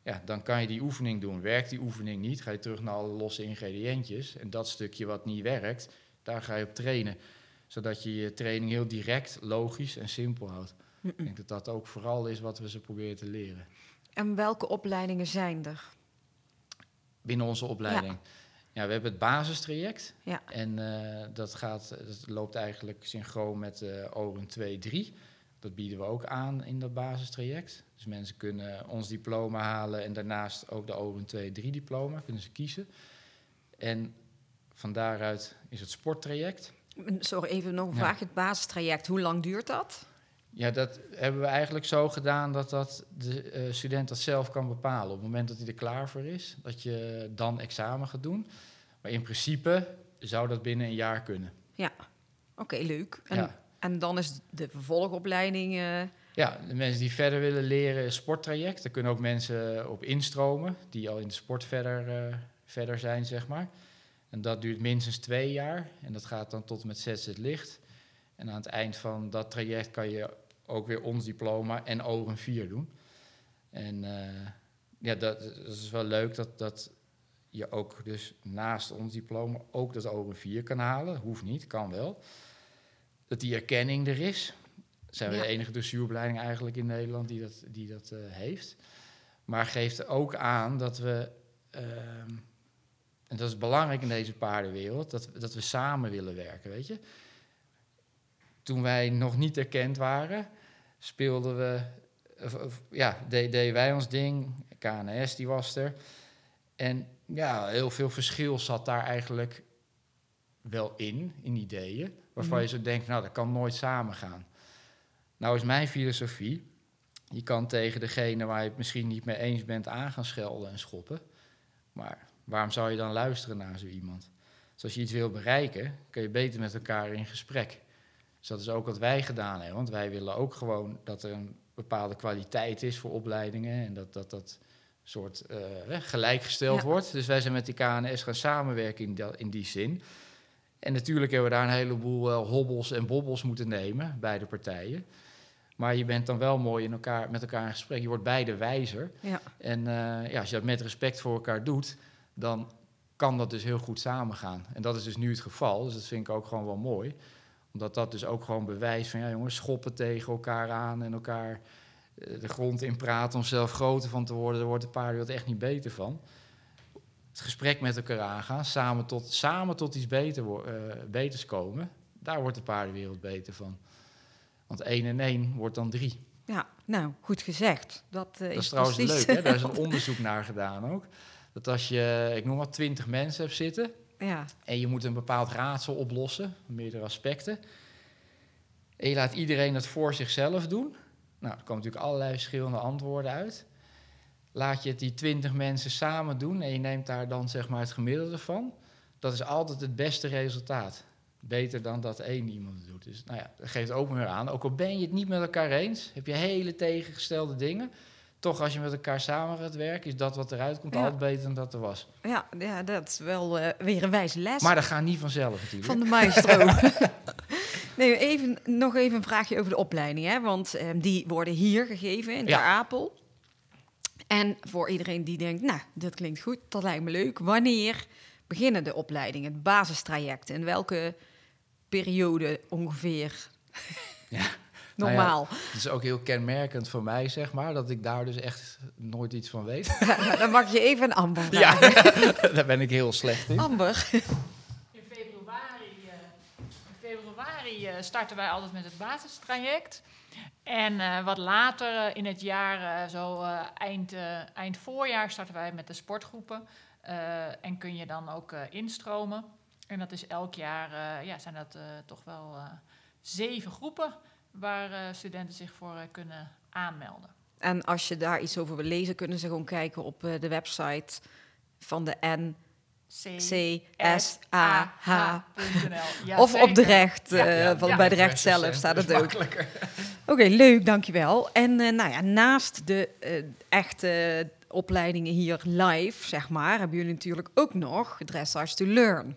ja, dan kan je die oefening doen. Werkt die oefening niet, ga je terug naar alle losse ingrediëntjes. En dat stukje wat niet werkt, daar ga je op trainen. Zodat je je training heel direct, logisch en simpel houdt. Ik denk dat dat ook vooral is wat we ze proberen te leren. En welke opleidingen zijn er? Binnen onze opleiding. Ja, we hebben het basistraject. Ja. En eh, dat, gaat, dat loopt eigenlijk synchroon met eh OREN 2-3. Dat bieden we ook aan in dat basistraject. Dus mensen kunnen ons diploma halen en daarnaast ook de OREN 2-3 diploma. Kunnen ze kiezen. En van daaruit is het sporttraject. Sorry, even nog een Ja. vraag. Het basistraject, hoe lang duurt dat? Ja, dat hebben we eigenlijk zo gedaan dat, dat de eh, student dat zelf kan bepalen. Op het moment dat hij er klaar voor is, dat je dan examen gaat doen. Maar in principe zou dat binnen een jaar kunnen. Ja, oké, leuk. En, Ja. en dan is de vervolgopleiding... eh, Ja, de mensen die verder willen leren is sporttraject. Daar kunnen ook mensen op instromen die al in de sport verder, eh, verder zijn, zeg maar. En dat duurt minstens twee jaar. En dat gaat dan tot en met ZZ Licht. En aan het eind van dat traject kan je ook weer ons diploma en Oren 4 doen. En eh, ja, dat, dat is wel leuk dat, dat je ook dus naast ons diploma ook dat Oren 4 kan halen. Hoeft niet, kan wel. Dat die erkenning er is. Zijn we Ja. de enige dressuuropleiding eigenlijk in Nederland die dat, die dat eh, heeft. Maar geeft ook aan dat we, ehm, en dat is belangrijk in deze paardenwereld, dat, dat we samen willen werken, weet je. Toen wij nog niet erkend waren, speelden we, of- of, ja, de- deden wij ons ding. KNS die was er. En ja, heel veel verschil zat daar eigenlijk wel in, in ideeën. Waarvan Mhm. je zo denkt, nou, dat kan nooit samen gaan. Nou is mijn filosofie, je kan tegen degene waar je het misschien niet mee eens bent aan gaan schelden en schoppen. Maar waarom zou je dan luisteren naar zo iemand? Dus als je iets wil bereiken, kun je beter met elkaar in gesprek. Dus dat is ook wat wij gedaan hebben. Want wij willen ook gewoon dat er een bepaalde kwaliteit is voor opleidingen. En dat dat, dat soort eh, gelijkgesteld Ja. wordt. Dus wij zijn met die KNS gaan samenwerken in, dat- in die zin. En natuurlijk hebben we daar een heleboel eh, hobbels en bobbels moeten nemen, beide partijen. Maar je bent dan wel mooi in elkaar, met elkaar in gesprek. Je wordt beide wijzer. ja. En eh, ja, als je dat met respect voor elkaar doet, dan kan dat dus heel goed samengaan. En dat is dus nu het geval. Dus dat vind ik ook gewoon wel mooi. Omdat dat dus ook gewoon bewijst van, ja jongens, schoppen tegen elkaar aan en elkaar eh, de grond in praten om zelf groter van te worden. Daar wordt de paardenwereld echt niet beter van. Het gesprek met elkaar aangaan, samen tot, samen tot iets beter, eh, beters komen. Daar wordt de paardenwereld beter van. Want één en één wordt dan drie. ja, nou, goed gezegd. Dat, eh, Dat is is trouwens precies- leuk, hè? daar is een onderzoek naar gedaan ook. Dat als je, ik noem maar, twintig mensen hebt zitten ja, en je moet een bepaald raadsel oplossen, meerdere aspecten. En je laat iedereen het voor zichzelf doen. Nou, er komen natuurlijk allerlei verschillende antwoorden uit. Laat je het die twintig mensen samen doen en je neemt daar dan zeg maar het gemiddelde van. Dat is altijd het beste resultaat. Beter dan dat één iemand doet. Dus nou ja, dat geeft ook weer aan. Ook al ben je het niet met elkaar eens, heb je hele tegengestelde dingen. Toch als je met elkaar samen gaat werken, is dat wat eruit komt Ja. altijd beter dan dat er was. ja, ja, dat is wel eh, weer een wijze les. Maar dat gaat niet vanzelf natuurlijk. Van de maestro. nee, even, nog even een vraagje over de opleiding. Hè? Want ehm, die worden hier gegeven in Ja. Apel. En voor iedereen die denkt, nou, dit klinkt goed, dat lijkt me leuk. Wanneer beginnen de opleidingen, het basistraject? In welke periode ongeveer? Ja. Normaal. Het is ook heel kenmerkend voor mij, zeg maar, dat ik daar dus echt nooit iets van weet. Nou, dan mag je even een Amber vragen. daar ben ik heel slecht in. Amber. In februari, eh, in februari eh, starten wij altijd met het basistraject. En eh, wat later in het jaar, eh, zo eh, eind, eh, eind voorjaar, starten wij met de sportgroepen. Eh, en kun je dan ook eh, instromen. En dat is elk jaar, eh, ja, zijn dat eh, toch wel eh, zeven groepen waar eh, studenten zich voor eh, kunnen aanmelden. En als je daar iets over wil lezen, kunnen ze gewoon kijken op eh, de website van de N. C-S-A-H.nl. of op de recht, Ja, eh, ja, van, ja. bij de recht zelf staat het ook. Oké, leuk, dankjewel. En eh, nou ja, naast de eh, echte opleidingen hier live, zeg maar, hebben jullie natuurlijk ook nog Dressage to Learn.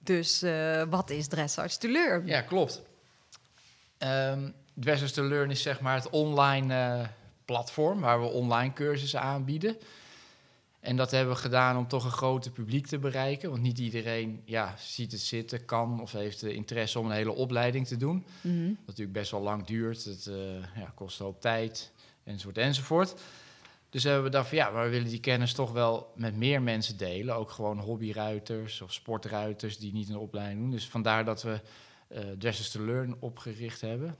Dus eh, wat is Dressage to Learn? Ja, klopt. Ehm Dressers to Learn is zeg maar het online eh, platform waar we online cursussen aanbieden. En dat hebben we gedaan om toch een groter publiek te bereiken. Want niet iedereen ja, ziet het zitten, kan of heeft de interesse om een hele opleiding te doen. Mhm. Wat natuurlijk best wel lang duurt. Het eh, ja, kost een hoop tijd, enzovoort, enzovoort. Dus hebben we gedacht van ja, maar we willen die kennis toch wel met meer mensen delen. Ook gewoon hobbyruiters of sportruiters die niet een opleiding doen. Dus vandaar dat we eh Dressers to Learn opgericht hebben.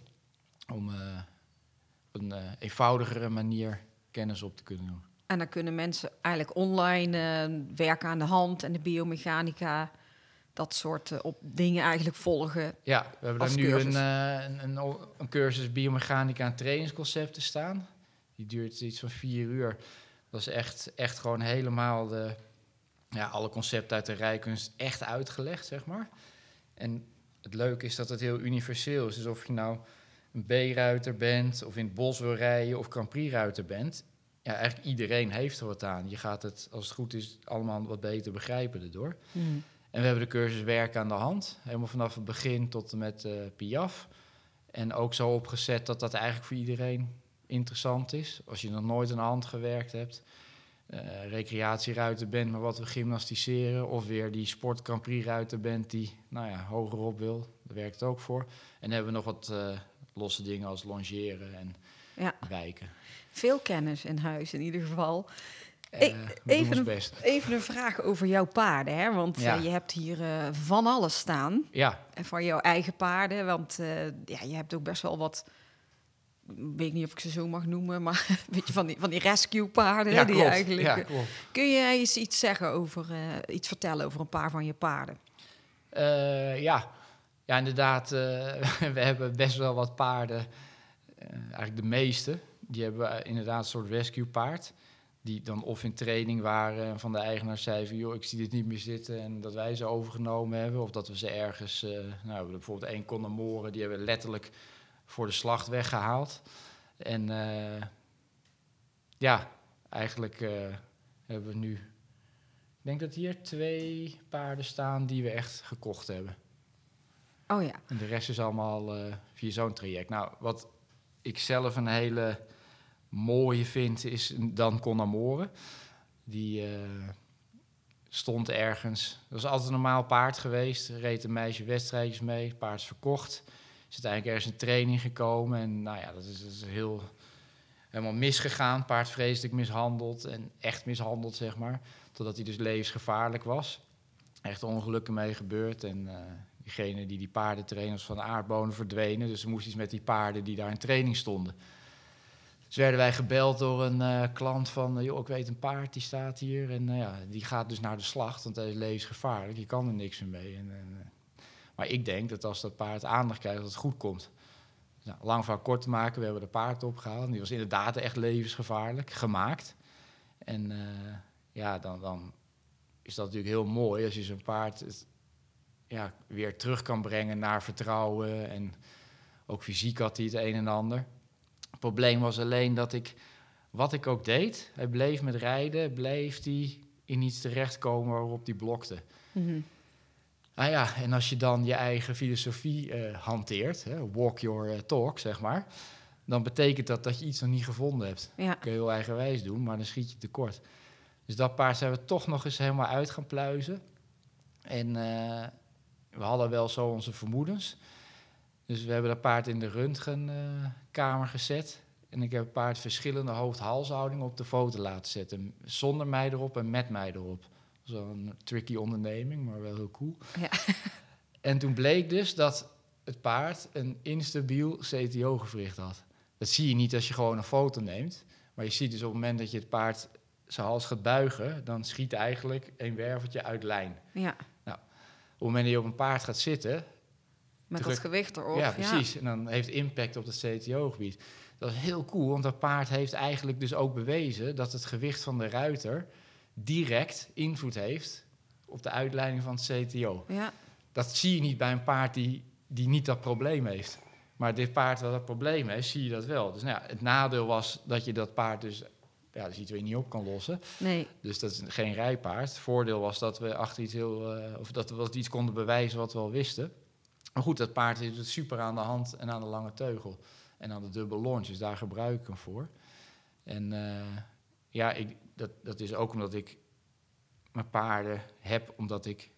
Om eh, op een eh, eenvoudigere manier kennis op te kunnen doen. En dan kunnen mensen eigenlijk online werken aan de hand en de biomechanica dat soort op dingen eigenlijk volgen. Ja, we hebben daar nu een, een, een cursus biomechanica en trainingsconcepten staan. Die duurt iets van vier uur. Dat is echt, echt gewoon helemaal de, ja, alle concepten uit de rijkunst echt uitgelegd, zeg maar. En het leuke is dat het heel universeel is. Dus of je nou een B-ruiter bent, of in het bos wil rijden, of Grand Prix-ruiter bent. Ja, eigenlijk iedereen heeft er wat aan. Je gaat het, als het goed is, allemaal wat beter begrijpen erdoor. En we hebben de cursus werk aan de hand. Helemaal vanaf het begin tot en met eh Piaf. En ook zo opgezet dat dat eigenlijk voor iedereen interessant is. Als je nog nooit aan de hand gewerkt hebt. Eh recreatieruiter bent, maar wat we gymnastiseren. Of weer die sport Grand Prix ruiter bent die nou ja, hogerop wil. Daar werkt het ook voor. En dan hebben we nog wat eh, losse dingen als longeren en Ja, wijken. veel kennis in huis in ieder geval. Eh, even een-. Even een vraag over jouw paarden, hè? want Ja. je hebt hier van alles staan. Ja, En van jouw eigen paarden, want ja, je hebt ook best wel wat, weet niet of ik ze zo mag noemen, maar weet je, van die, van die rescue paarden. ja die eigenlijk, ja, eh, klopt. Kun je eens iets zeggen over, eh, iets vertellen over een paar van je paarden? Eh, ja. ja, inderdaad. we hebben best wel wat paarden. eigenlijk de meeste. Die hebben we inderdaad een soort rescue paard. Die dan of in training waren en van de eigenaar zei van... joh, ik zie dit niet meer zitten en dat wij ze overgenomen hebben. Of dat we ze ergens... nou, bijvoorbeeld één Connemore, die hebben letterlijk voor de slacht weggehaald. En eh, ja, eigenlijk eh, hebben we nu... Ik denk dat hier twee paarden staan die we echt gekocht hebben. Oh ja, En de rest is allemaal eh, via zo'n traject. Nou, wat ik zelf een hele mooie vind, is Dan Conamore. Die stond ergens. Dat was altijd een normaal paard geweest. Reed een meisje wedstrijdjes mee. Paard is verkocht. Is uiteindelijk ergens in training gekomen. En nou ja, dat is, heel helemaal misgegaan. Paard vreselijk mishandeld. En echt mishandeld, zeg maar. Totdat hij dus levensgevaarlijk was. Echt ongelukken mee gebeurd. En eh, diegene die die paardentrainers van de aardbonen verdwenen. Dus er moest iets met die paarden die daar in training stonden. Dus werden wij gebeld door een eh, klant van... eh, joh, ik weet een paard, die staat hier. En ja, die gaat dus naar de slacht, want hij is levensgevaarlijk. Je kan er niks meer mee. En, maar ik denk dat als dat paard aandacht krijgt, dat het goed komt. Nou, lang van kort maken, we hebben de paard opgehaald. Die was inderdaad echt levensgevaarlijk, gemaakt. En eh, ja, dan, dan is dat natuurlijk heel mooi als je zo'n paard ja, weer terug kan brengen naar vertrouwen. En ook fysiek had hij het een en ander. Het probleem was alleen dat ik, wat ik ook deed, hij bleef met rijden, bleef hij in iets terechtkomen waarop hij blokte. Mhm. Nou ja, en als je dan je eigen filosofie eh, hanteert, hè, walk your eh, talk, zeg maar, dan betekent dat dat je iets nog niet gevonden hebt. ja. kun je heel eigenwijs doen, maar dan schiet je tekort. Dus dat paard zijn we toch nog eens helemaal uit gaan pluizen. En eh, we hadden wel zo onze vermoedens. Dus we hebben dat paard in de röntgenkamer gezet. En ik heb het paard verschillende hoofd-halshoudingen op de foto laten zetten. Zonder mij erop en met mij erop. Zo'n tricky onderneming, maar wel heel cool. Ja. En toen bleek dus dat het paard een instabiel CTO-gewricht had. Dat zie je niet als je gewoon een foto neemt. Maar je ziet dus op het moment dat je het paard zijn hals gaat buigen... dan schiet eigenlijk een werveltje uit lijn. ja, Op het moment dat je op een paard gaat zitten... met Druk. dat gewicht erop. ja, precies. En dan heeft impact op het CTO-gebied. Dat is heel cool, want dat paard heeft eigenlijk dus ook bewezen... dat het gewicht van de ruiter direct invloed heeft... op de uitleiding van het CTO. Ja, Dat zie je niet bij een paard die, die niet dat probleem heeft. Maar dit paard wat dat probleem heeft, zie je dat wel. Dus nou ja, het nadeel was dat je dat paard dus ja, de situatie niet op kan lossen. nee, Dus dat is geen rijpaard. Het voordeel was dat we achter iets heel, eh, of dat we iets konden bewijzen wat we al wisten. Maar goed, dat paard heeft het super aan de hand en aan de lange teugel. En aan de dubbele launch, dus daar gebruik ik hem voor. En eh, ja, ik, dat, dat is ook omdat ik mijn paarden heb, omdat ik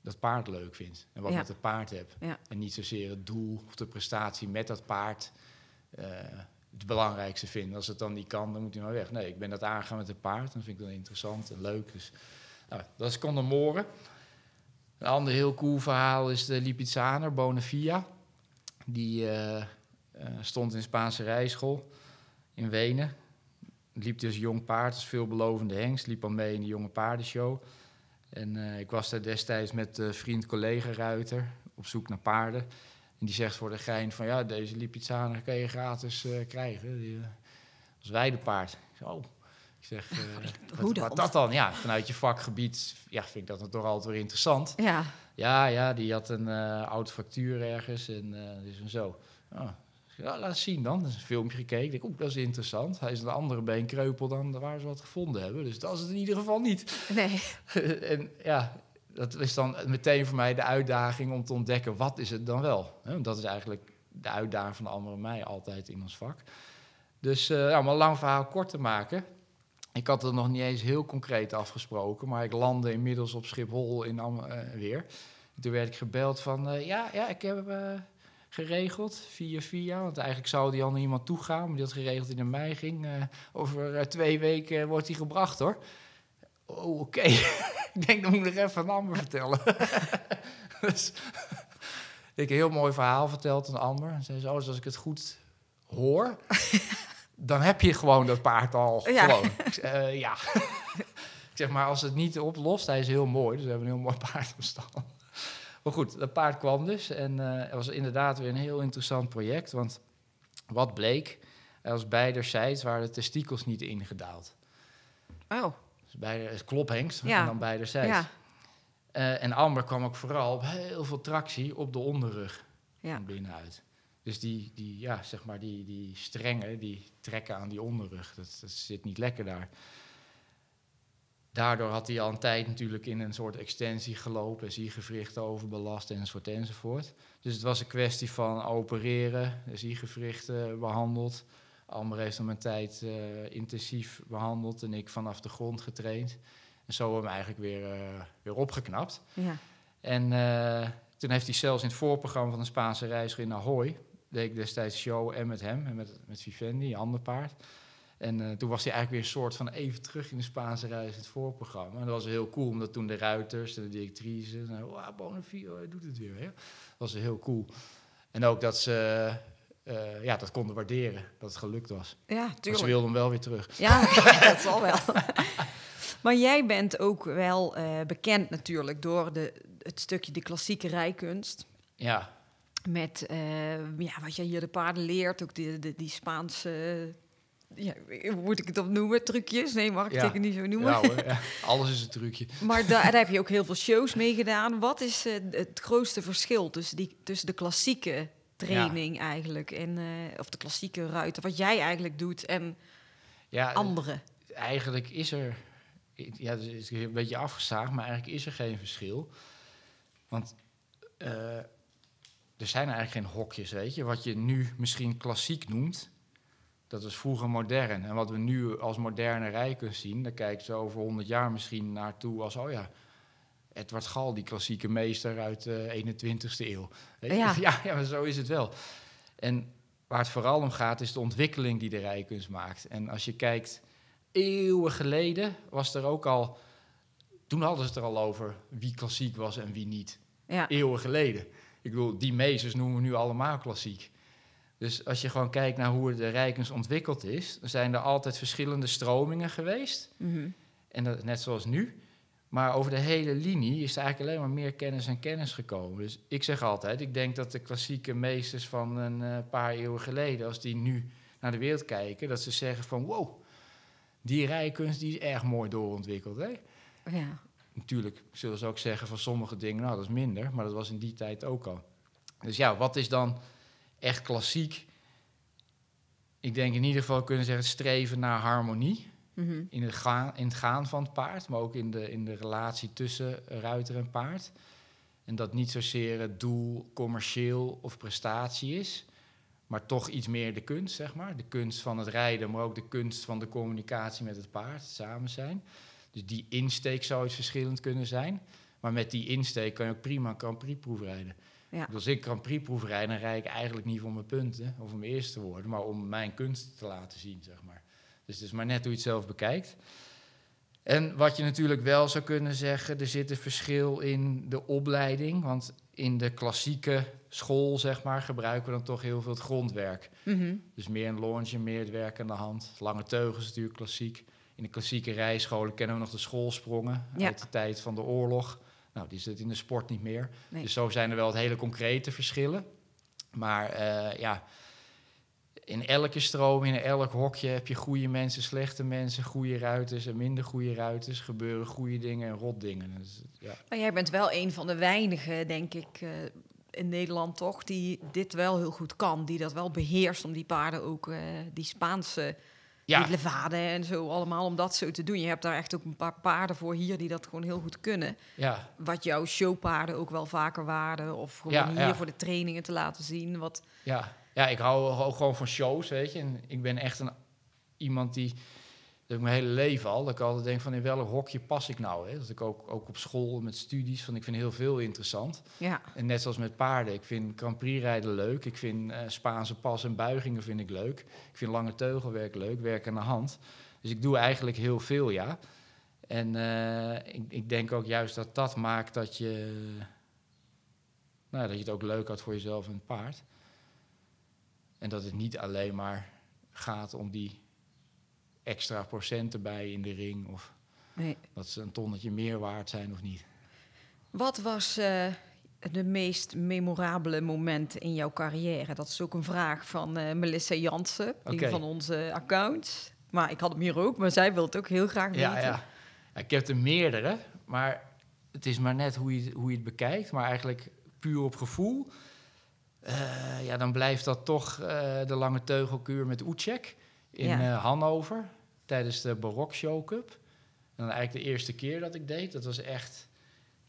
dat paard leuk vind. En wat Ja. met het paard heb. Ja. En niet zozeer het doel of de prestatie met dat paard eh, het belangrijkste vind. Als het dan niet kan, dan moet hij maar weg. Nee, ik ben dat aangegaan met het paard. Dan vind ik dat interessant en leuk. Dus, nou, dat is Condemoren. Een ander heel cool verhaal is de Lipizzaner, Bonavia. Die eh, eh, stond in Spaanse rijschool in Wenen. Liep dus jong paard, dus veelbelovende hengst. Liep al mee in de jonge paardenshow. En eh, ik was daar destijds met eh, vriend collega Ruiter op zoek naar paarden. En die zegt voor de gein van ja, deze Lipizzaner kan je gratis eh, krijgen. Die, als weidepaard. Ik zeg, oh. Ik zeg, Hoe wat, wat dat dan? Ja, vanuit je vakgebied ja, vind ik dat dan toch altijd weer interessant. Ja, Ja, ja, die had een oude fractuur ergens en dus en zo. Oh. Ja, laat zien dan. Is een filmpje gekeken. Ik denk, oeh, dat is interessant. Hij is een andere been kreupel dan waar ze wat gevonden hebben. Dus dat is het in ieder geval niet. nee. en ja, dat is dan meteen voor mij de uitdaging om te ontdekken, wat is het dan wel? Dat is eigenlijk de uitdaging van de andere mij altijd in ons vak. Dus ja, om een lang verhaal kort te maken. Ik had het nog niet eens heel concreet afgesproken, maar ik landde inmiddels op Schiphol in Am eh, weer. Toen werd ik gebeld van, eh, ja, ja, ik heb geregeld via via, want eigenlijk zou die al naar iemand toe gaan, maar die had geregeld die naar mij ging. Eh, over eh, twee weken wordt hij gebracht hoor. Oh, oké. ik denk, dan moet ik nog even aan Amber vertellen. dus ik heb een heel mooi verhaal verteld aan Amber. En zei ze, oh, dus als ik het goed hoor, dan heb je gewoon dat paard al Ja. gewoon. Ik zeg, eh, ja. ik zeg maar, als het niet oplost, hij is heel mooi, dus we hebben een heel mooi paard op stal. Maar goed, dat paard kwam dus en eh het was inderdaad weer een heel interessant project, want wat bleek, er was beiderzijds waren de testikels niet ingedaald. Oh, Dus beide, het klophengst Ja. en dan beiderzijds. ja. Eh, en Amber kwam ook vooral op heel veel tractie op de onderrug Ja. van binnenuit. Dus die, die, ja, zeg maar die, die strengen, die trekken aan die onderrug. Dat, dat zit niet lekker daar. Daardoor had hij al een tijd natuurlijk in een soort extensie gelopen, ziegewrichten overbelast enzovoort enzovoort. Dus het was een kwestie van opereren, de ziegewrichten behandeld. Amber heeft hem een tijd eh, intensief behandeld en ik vanaf de grond getraind. En zo hebben we hem eigenlijk weer, eh, weer opgeknapt. ja. En eh, toen heeft hij zelfs in het voorprogramma van de Spaanse reiziger in Ahoy... deed ik destijds show en met hem en met, met Vivendi, een ander paard. En eh, toen was hij eigenlijk weer een soort van even terug in de Spaanse reis, het voorprogramma. En dat was heel cool, omdat toen de ruiters en de directrices... Nou, wow, Bonavio, hij doet het weer. Hè? Dat was heel cool. En ook dat ze eh, ja, dat konden waarderen, dat het gelukt was. Ja, Maar ze tuurlijk. wilden hem wel weer terug. Ja, dat zal wel. maar jij bent ook wel eh, bekend natuurlijk door de, het stukje de klassieke rijkunst. Ja, Met ja, wat jij hier de paarden leert, ook die Spaanse, ja, moet ik het opnoemen? Trucjes? Nee, mag ik Ja. het niet zo noemen? ja, hoor, ja. alles is een trucje. Maar daar, daar heb je ook heel veel shows mee gedaan. Wat is eh, het grootste verschil tussen, die, tussen de klassieke training eigenlijk en eh, of de klassieke ruiten, wat jij eigenlijk doet en Ja, anderen? eigenlijk is er, ja, het is een beetje afgezaagd, maar eigenlijk is er geen verschil. Want eh, er zijn eigenlijk geen hokjes, weet je. Wat je nu misschien klassiek noemt, dat is vroeger modern. En wat we nu als moderne rijkunst zien, daar kijken ze over 100 jaar misschien naartoe als, oh ja, Edward Gal, die klassieke meester uit de 21ste eeuw. Ja, ja, maar zo is het wel. En waar het vooral om gaat, is de ontwikkeling die de rijkunst maakt. En als je kijkt, eeuwen geleden was er ook al... Toen hadden ze het er al over wie klassiek was en wie niet. Ja, Eeuwen geleden. Ik bedoel, die meesters noemen we nu allemaal klassiek. Dus als je gewoon kijkt naar hoe de rijkunst ontwikkeld is... dan zijn er altijd verschillende stromingen geweest. mhm. En dat, net zoals nu. Maar over de hele linie is er eigenlijk alleen maar meer kennis en kennis gekomen. Dus ik zeg altijd, ik denk dat de klassieke meesters van een eh, paar eeuwen geleden, als die nu naar de wereld kijken, dat ze zeggen van wow, die rijkunst die is erg mooi doorontwikkeld. Hè? ja. Natuurlijk zullen ze ook zeggen van sommige dingen, nou dat is minder, maar dat was in die tijd ook al. Dus ja, wat is dan echt klassiek? Ik denk in ieder geval kunnen zeggen streven naar harmonie mhm. in het, gaan, in het gaan van het paard, maar ook in de, in de relatie tussen ruiter en paard. En dat niet zozeer het doel commercieel of prestatie is, maar toch iets meer de kunst, zeg maar. De kunst van het rijden, maar ook de kunst van de communicatie met het paard, het samen zijn. Dus die insteek zou iets verschillend kunnen zijn. Maar met die insteek kan je ook prima een Grand Prix proef rijden. Ja. Als ik Grand Prix proef rijden, dan rijd ik eigenlijk niet voor mijn punten of om eerste te worden, maar om mijn kunst te laten zien, zeg maar. Dus het is maar net hoe je het zelf bekijkt. En wat je natuurlijk wel zou kunnen zeggen, er zit een verschil in de opleiding. Want in de klassieke school, zeg maar, gebruiken we dan toch heel veel het grondwerk. Mhm. Dus meer een longe, meer het werk aan de hand. Lange teugels is natuurlijk klassiek. in de klassieke rijscholen kennen we nog de schoolsprongen Ja. uit de tijd van de oorlog. Nou, die zit in de sport niet meer. Nee. Dus zo zijn er wel het hele concrete verschillen. Maar eh, ja, in elke stroom, in elk hokje heb je goede mensen, slechte mensen, goede ruiters en minder goede ruiters. Gebeuren goede dingen en rot dingen. Dus, ja. Maar jij bent wel een van de weinigen, denk ik, eh, in Nederland toch, die dit wel heel goed kan. Die dat wel beheerst om die paarden ook, eh, die Spaanse Ja. die levade en zo allemaal, om dat zo te doen. Je hebt daar echt ook een paar paarden voor hier die dat gewoon heel goed kunnen. ja, Wat jouw showpaarden ook wel vaker waren. Of gewoon Ja, hier ja. voor de trainingen te laten zien. Wat, Ja, ja ik hou ook gewoon van shows, weet je. En ik ben echt een, iemand die, dat ik mijn hele leven al, dat ik altijd denk van in welk hokje pas ik nou? Hè? Dat ik ook, ook op school met studies, van ik vind heel veel interessant. ja, En net zoals met paarden, ik vind Grand Prix rijden leuk. Ik vind eh, Spaanse pas en buigingen vind ik leuk. Ik vind lange teugelwerk leuk, werk aan de hand. Dus ik doe eigenlijk heel veel, ja. En eh, ik, ik denk ook juist dat dat maakt dat je, nou, dat je het ook leuk had voor jezelf en het paard. En dat het niet alleen maar gaat om die extra procent erbij in de ring. Of nee. dat ze een tonnetje meer waard zijn of niet. Wat was eh, de meest memorabele moment in jouw carrière? Dat is ook een vraag van eh, Melissa Jansen, een Oké. van onze accounts. Maar ik had hem hier ook, maar zij wil het ook heel graag weten. Ja, ja. ja, ik heb er meerdere, maar het is maar net hoe je, hoe je het bekijkt. Maar eigenlijk puur op gevoel. Eh, ja, dan blijft dat toch de lange teugelkuur met Oetjek in Ja. Hannover tijdens de Barok Show Cup. En dan eigenlijk de eerste keer dat ik deed, dat was echt,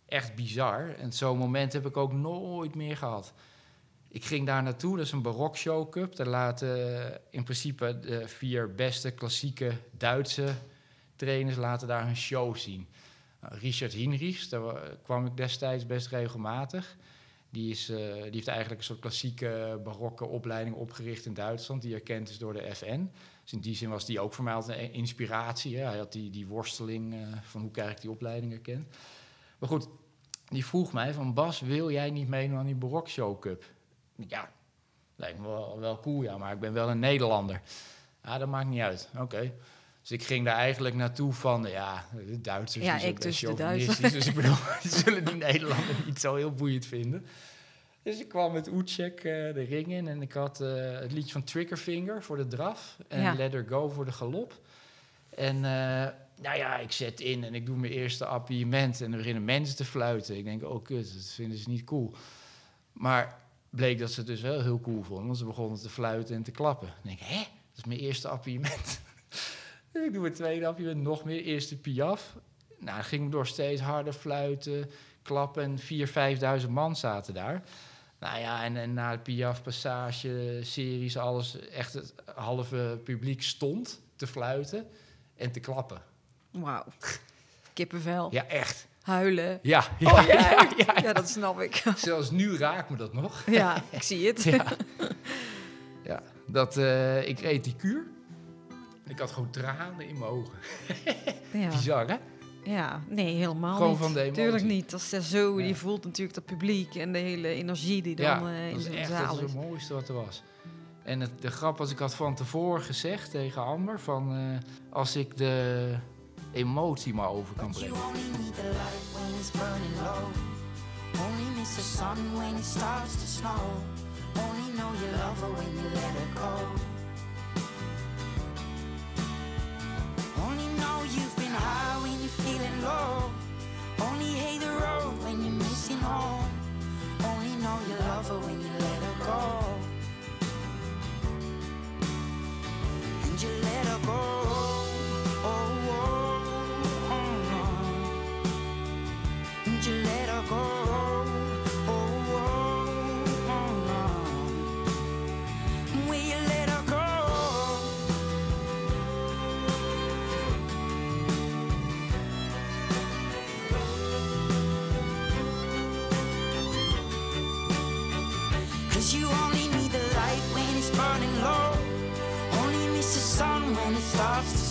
echt bizar. En zo'n moment heb ik ook nooit meer gehad. Ik ging daar naartoe, dat is een Barok Show Cup. Daar laten eh, in principe de vier beste klassieke Duitse trainers laten daar hun show zien. Nou, Richard Hinrichs, daar wa- kwam ik destijds best regelmatig. Die, is, eh, die heeft eigenlijk een soort klassieke barokke opleiding opgericht in Duitsland, die erkend is door de FN. Dus in die zin was die ook voor mij altijd een inspiratie. Hè. Hij had die, die worsteling eh, van hoe krijg ik die opleiding erkend. Maar goed, die vroeg mij van Bas, wil jij niet meedoen aan die Barok Show Cup? Ja, lijkt me wel, wel cool, ja, maar ik ben wel een Nederlander. Ja, dat maakt niet uit. Oké. Dus ik ging daar eigenlijk naartoe van, ja, de Duitsers Ja, ik dus de chauvinistisch, Dus ik bedoel, die zullen die Nederlander niet zo heel boeiend vinden. Dus ik kwam met Oetjek eh, de ring in en ik had eh, het liedje van Triggerfinger voor de draf en Ja. Let Her Go voor de galop. En eh, nou ja, ik zet in en ik doe mijn eerste appiëment en er beginnen mensen te fluiten. Ik denk, oh kut, dat vinden ze niet cool. Maar bleek dat ze het dus wel heel cool vonden, want ze begonnen te fluiten en te klappen. Dan denk ik, hè, dat is mijn eerste appiëment. En ik doe mijn tweede appiëment, nog meer, eerste piaf. Nou, ging door steeds harder fluiten, klappen en 4.000, 5.000 man zaten daar. Nou ja, en, en na de Piaf passage, series, alles, echt het halve publiek stond te fluiten en te klappen. Wauw. Kippenvel, Ja, echt. huilen. Ja, ja, Oh, ja, ja, ja. Ja, dat snap ik. Zelfs nu raakt me dat nog. ja, ik zie het. Ja, ja dat, eh, ik reed die kuur. Ik had gewoon tranen in mijn ogen. Ja. Bizar, hè? Ja, nee, helemaal Gewoon niet. van de emotie. Tuurlijk niet. Dat is er zo, Ja. je voelt natuurlijk dat publiek en de hele energie die dan ja, eh, in dat zo'n echt zaal dat is is. het mooiste wat er was. En het, de grap was, ik had van tevoren gezegd tegen Amber... van eh, als ik de emotie maar over kan But you brengen. only Only know you've been high when you're feeling low. Only hate the road when you're missing home. Only know you love her when you let her go. And you let her go. Oh, oh, oh, no. And you let her go.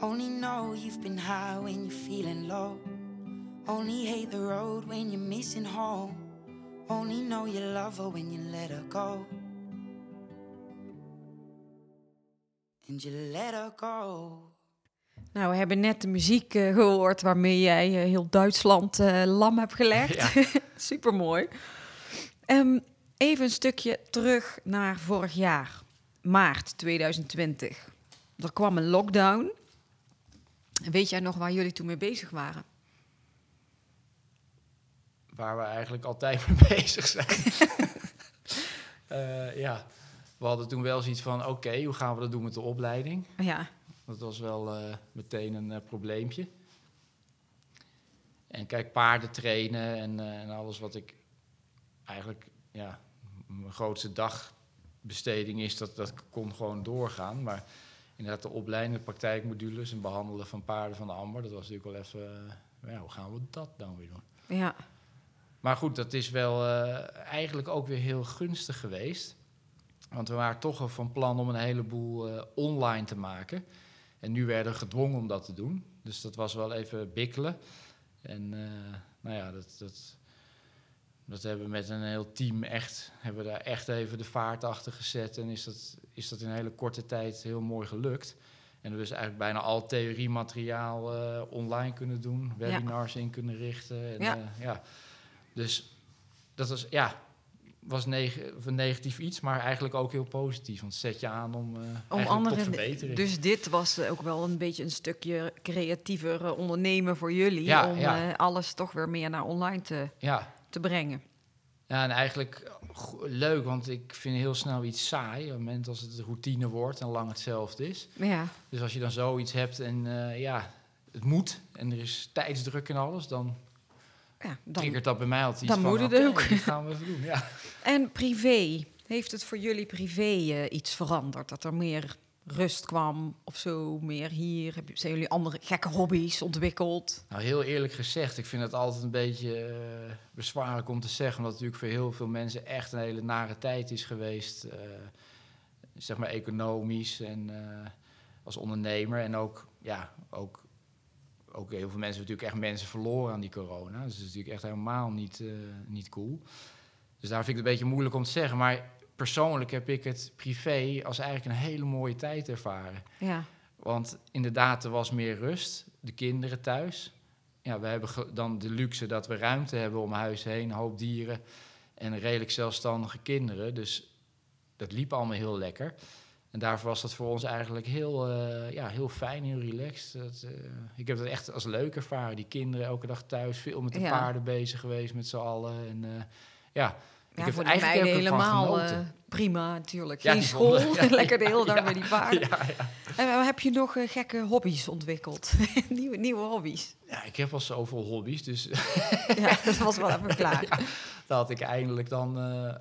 Only know you've been high when you're feeling low. Only hate the road when you're missing home. Only know you love her when you let her go. And you let her go. Nou, we hebben net de muziek eh, gehoord waarmee jij eh, heel Duitsland eh, lam hebt gelegd. Super mooi. even een stukje terug naar vorig jaar, maart 2020. Er kwam een lockdown. Weet jij nog waar jullie toen mee bezig waren? Waar we eigenlijk altijd mee bezig zijn. Eh, ja, we hadden toen wel zoiets van: oké, hoe gaan we dat doen met de opleiding? Ja. Dat was wel eh, meteen een uh, probleempje. En kijk, paarden trainen en, en alles wat ik eigenlijk, ja, mijn grootste dagbesteding is, dat, dat kon gewoon doorgaan. Maar inderdaad, de opleiding, de praktijkmodules en behandelen van paarden van de amber, dat was natuurlijk wel even, ja, hoe gaan we dat dan weer doen? Ja. Maar goed, dat is wel uh, eigenlijk ook weer heel gunstig geweest. Want we waren toch al van plan om een heleboel uh, online te maken. En nu werden we gedwongen om dat te doen. Dus dat was wel even bikkelen. En uh, nou ja, dat, dat, dat hebben we met een heel team echt, hebben we daar echt even de vaart achter gezet. En is dat, is dat in een hele korte tijd heel mooi gelukt. En we dus eigenlijk bijna al theoriemateriaal uh, online kunnen doen, webinars ja. in kunnen richten. En, ja. Uh, ja. Dus dat was, ja, was neg een negatief iets, maar eigenlijk ook heel positief. Want het zet je aan om, uh, om verbetering. Dus dit was ook wel een beetje een stukje creatiever ondernemen voor jullie. Ja, om alles toch weer meer naar online te, ja. te brengen. Ja, en eigenlijk leuk, want ik vind heel snel iets saai. Op het moment als het routine wordt en lang hetzelfde is. Ja. Dus als je dan zoiets hebt en uh, ja, het moet en er is tijdsdruk en alles, dan ja, dan, triggert dat bij mij altijd iets dan van... moet het ook. gaan we even doen, ja. En privé, heeft het voor jullie privé uh, iets veranderd? Dat er meer rust kwam of zo, meer hier? Heb, zijn jullie andere gekke hobby's ontwikkeld? Nou, heel eerlijk gezegd, ik vind het altijd een beetje uh, bezwaarlijk om te zeggen... omdat het natuurlijk voor heel veel mensen echt een hele nare tijd is geweest. Uh, zeg maar economisch en als ondernemer. En ook, ja, ook ook heel veel mensen natuurlijk echt mensen verloren aan die corona. Dus dat is natuurlijk echt helemaal niet, niet cool. Dus daar vind ik het een beetje moeilijk om te zeggen. Maar persoonlijk heb ik het privé als eigenlijk een hele mooie tijd ervaren. Ja. Want inderdaad, er was meer rust. De kinderen thuis. Ja, we hebben dan de luxe dat we ruimte hebben om huis heen, een hoop dieren en redelijk zelfstandige kinderen. Dus dat liep allemaal heel lekker. En daarvoor was dat voor ons eigenlijk heel, uh, ja, heel fijn, heel relaxed. Dat, uh, ik heb het echt als leuk ervaren. Die kinderen elke dag thuis, veel met de Ja. paarden bezig geweest met z'n allen. En uh, ja, Ja, voor de meiden van helemaal eh, prima natuurlijk. Geen school, vonden- ja, lekker de hele dag met die paarden. ja, ja. En eh, heb je nog eh, gekke hobby's ontwikkeld? nieuwe, nieuwe hobby's? ja, ik heb al zoveel hobby's, dus Ja, dat was wel even klaar. daar had ik eindelijk dan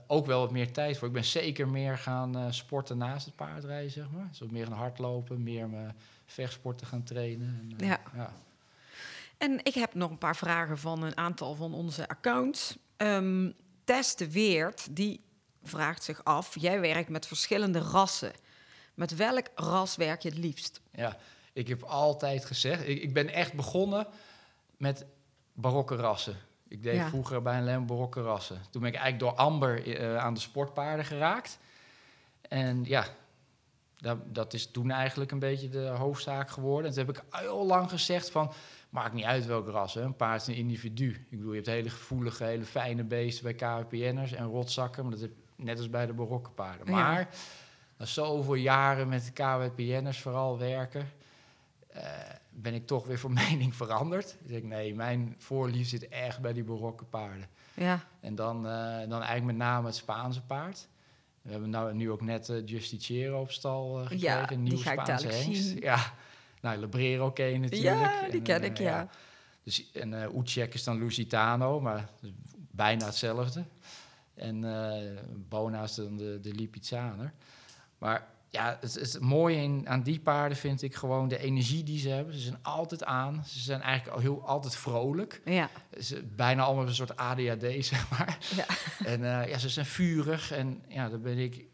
ook wel wat meer tijd voor. Ik ben zeker meer gaan sporten naast het paardrijden, zeg maar. Dus meer gaan hardlopen, meer mijn vechtsporten gaan trainen. En, Ja. ja. En ik heb nog een paar vragen van een aantal van onze accounts. Ehm Tess de Weert, die vraagt zich af... jij werkt met verschillende rassen. Met welk ras werk je het liefst? Ja, ik heb altijd gezegd, ik, ik ben echt begonnen met barokke rassen. Ik deed Ja. vroeger bij een lem barokke rassen. Toen ben ik eigenlijk door Amber eh, aan de sportpaarden geraakt. En ja, dat, dat is toen eigenlijk een beetje de hoofdzaak geworden. En toen heb ik heel lang gezegd van, maakt niet uit welk ras, hè. een paard is een individu. Ik bedoel, je hebt hele gevoelige, hele fijne beesten bij KWPN'ers en rotzakken, maar dat heb net als bij de barokke paarden. Ja. Maar na zoveel jaren met KWPN'ers vooral werken, eh, ben ik toch weer van mening veranderd. Ik denk, nee, mijn voorlief zit echt bij die barokke paarden. Ja, En dan, eh, dan eigenlijk met name het Spaanse paard. We hebben nou, nu ook net uh, Justiciero op stal eh, gekregen, Ja, een ik Spaanse hengst. zien. Ja, nou, Lebrero ken je natuurlijk. ja die En, ken eh, ik, ja. Dus, en uh, Ucek is dan Lusitano, maar is bijna hetzelfde. En eh Bona is dan de, de Lipizzaner. Maar ja, het, het mooie in, aan die paarden vind ik gewoon de energie die ze hebben. Ze zijn altijd aan. Ze zijn eigenlijk al heel, altijd vrolijk. Ja. Ze, bijna allemaal een soort ADHD, zeg maar. Ja. En eh, ja, ze zijn vurig. En ja, dat ben ik,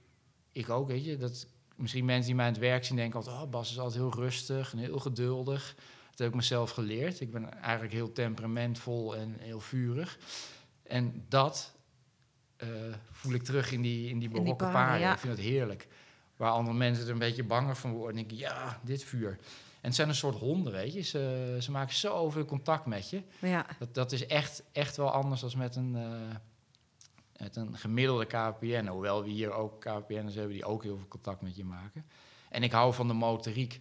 ik ook, weet je. Dat, misschien mensen die mij aan het werk zien denken altijd... Oh, Bas is altijd heel rustig en heel geduldig. Dat heb ik mezelf geleerd. Ik ben eigenlijk heel temperamentvol en heel vurig. En dat eh, voel ik terug in die, in die die barokke paarden, paarden. ja. Ik vind het heerlijk. Waar andere mensen er een beetje banger van worden. En denk ik, ja, dit vuur. En het zijn een soort honden, weet je. Ze, ze maken zoveel contact met je. Ja. Dat, dat is echt, echt wel anders dan met een, eh, met een gemiddelde KPN. Hoewel we hier ook KPN'ers hebben die ook heel veel contact met je maken. En ik hou van de motoriek.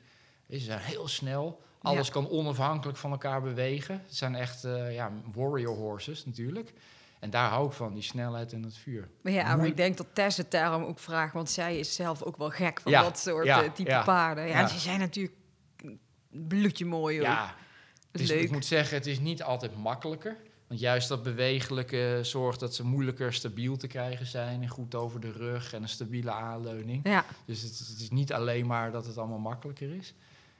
Ze zijn heel snel. Alles Ja. kan onafhankelijk van elkaar bewegen. Het zijn echt eh, ja, warrior horses natuurlijk. En daar hou ik van, die snelheid en het vuur. Maar ja, maar ik denk dat Tess het daarom ook vraagt, want zij is zelf ook wel gek van Ja, dat soort ja, eh, type paarden. Ja, ze zijn natuurlijk bloedje mooi ook. Ja, het is ik moet zeggen, het is niet altijd makkelijker. Want juist dat bewegelijke zorgt dat ze moeilijker stabiel te krijgen zijn. En goed over de rug en een stabiele aanleuning. Ja, Dus het, het is niet alleen maar dat het allemaal makkelijker is.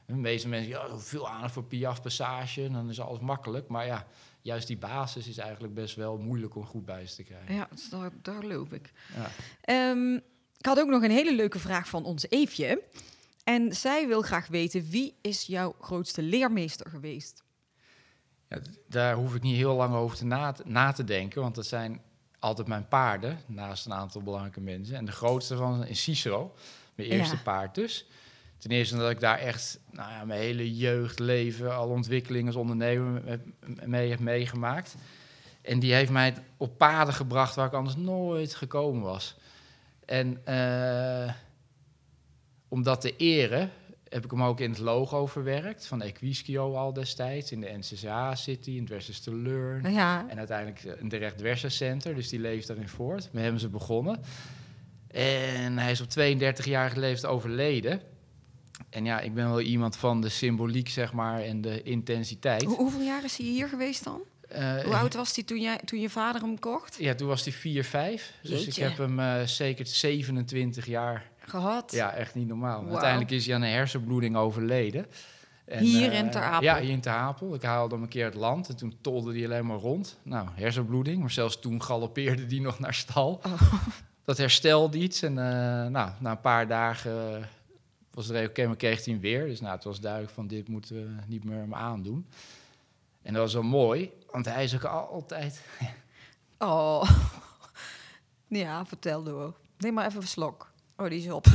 De meeste mensen, ja, veel aan voor Piaf Passage, en dan is alles makkelijk. Maar ja, juist die basis is eigenlijk best wel moeilijk om goed bij ze te krijgen. ja dus daar, daar geloof ik. Ja. Ehm, ik had ook nog een hele leuke vraag van ons Eefje. En zij wil graag weten, wie is jouw grootste leermeester geweest? Ja, daar hoef ik niet heel lang over te na, na te denken, want dat zijn altijd mijn paarden, naast een aantal belangrijke mensen. En de grootste van is Cicero, mijn eerste Ja. paard dus. Ten eerste omdat ik daar echt nou ja, mijn hele jeugdleven, alle ontwikkelingen als ondernemer me- mee heb meegemaakt. En die heeft mij op paden gebracht waar ik anders nooit gekomen was. En eh, om dat te eren, heb ik hem ook in het logo verwerkt van Equiskio al destijds. In de NCCA City, in het Westers Learn. Ja, En uiteindelijk eh, in de Recht Center, dus die leeft daarin voort. Met hebben ze begonnen. En hij is op 32-jarige leeftijd overleden. En ja, ik ben wel iemand van de symboliek, zeg maar, en de intensiteit. Hoe, hoeveel jaar is hij hier geweest dan? Eh, Hoe oud was hij toen, jij, toen je vader hem kocht? Ja, toen was hij 4, 5. Dus ik heb hem eh, zeker 27 jaar Gehad? Ja, echt niet normaal. Uiteindelijk is hij aan een hersenbloeding overleden. En, Hier eh, in Ter Apel? Ja, hier in Ter Apel. Ik haalde hem een keer het land en toen tolde hij alleen maar rond. Nou, hersenbloeding. Maar zelfs toen galoppeerde hij nog naar stal. Oh. Dat herstelde iets. En eh, nou, na een paar dagen eh, was het oké, maar kreeg hij hem weer. Dus nou, het was duidelijk van dit moeten we niet meer hem aandoen. En dat was wel mooi, want hij is ook altijd... Oh. Ja, vertel door. Neem maar even een slok. Oh, die is op.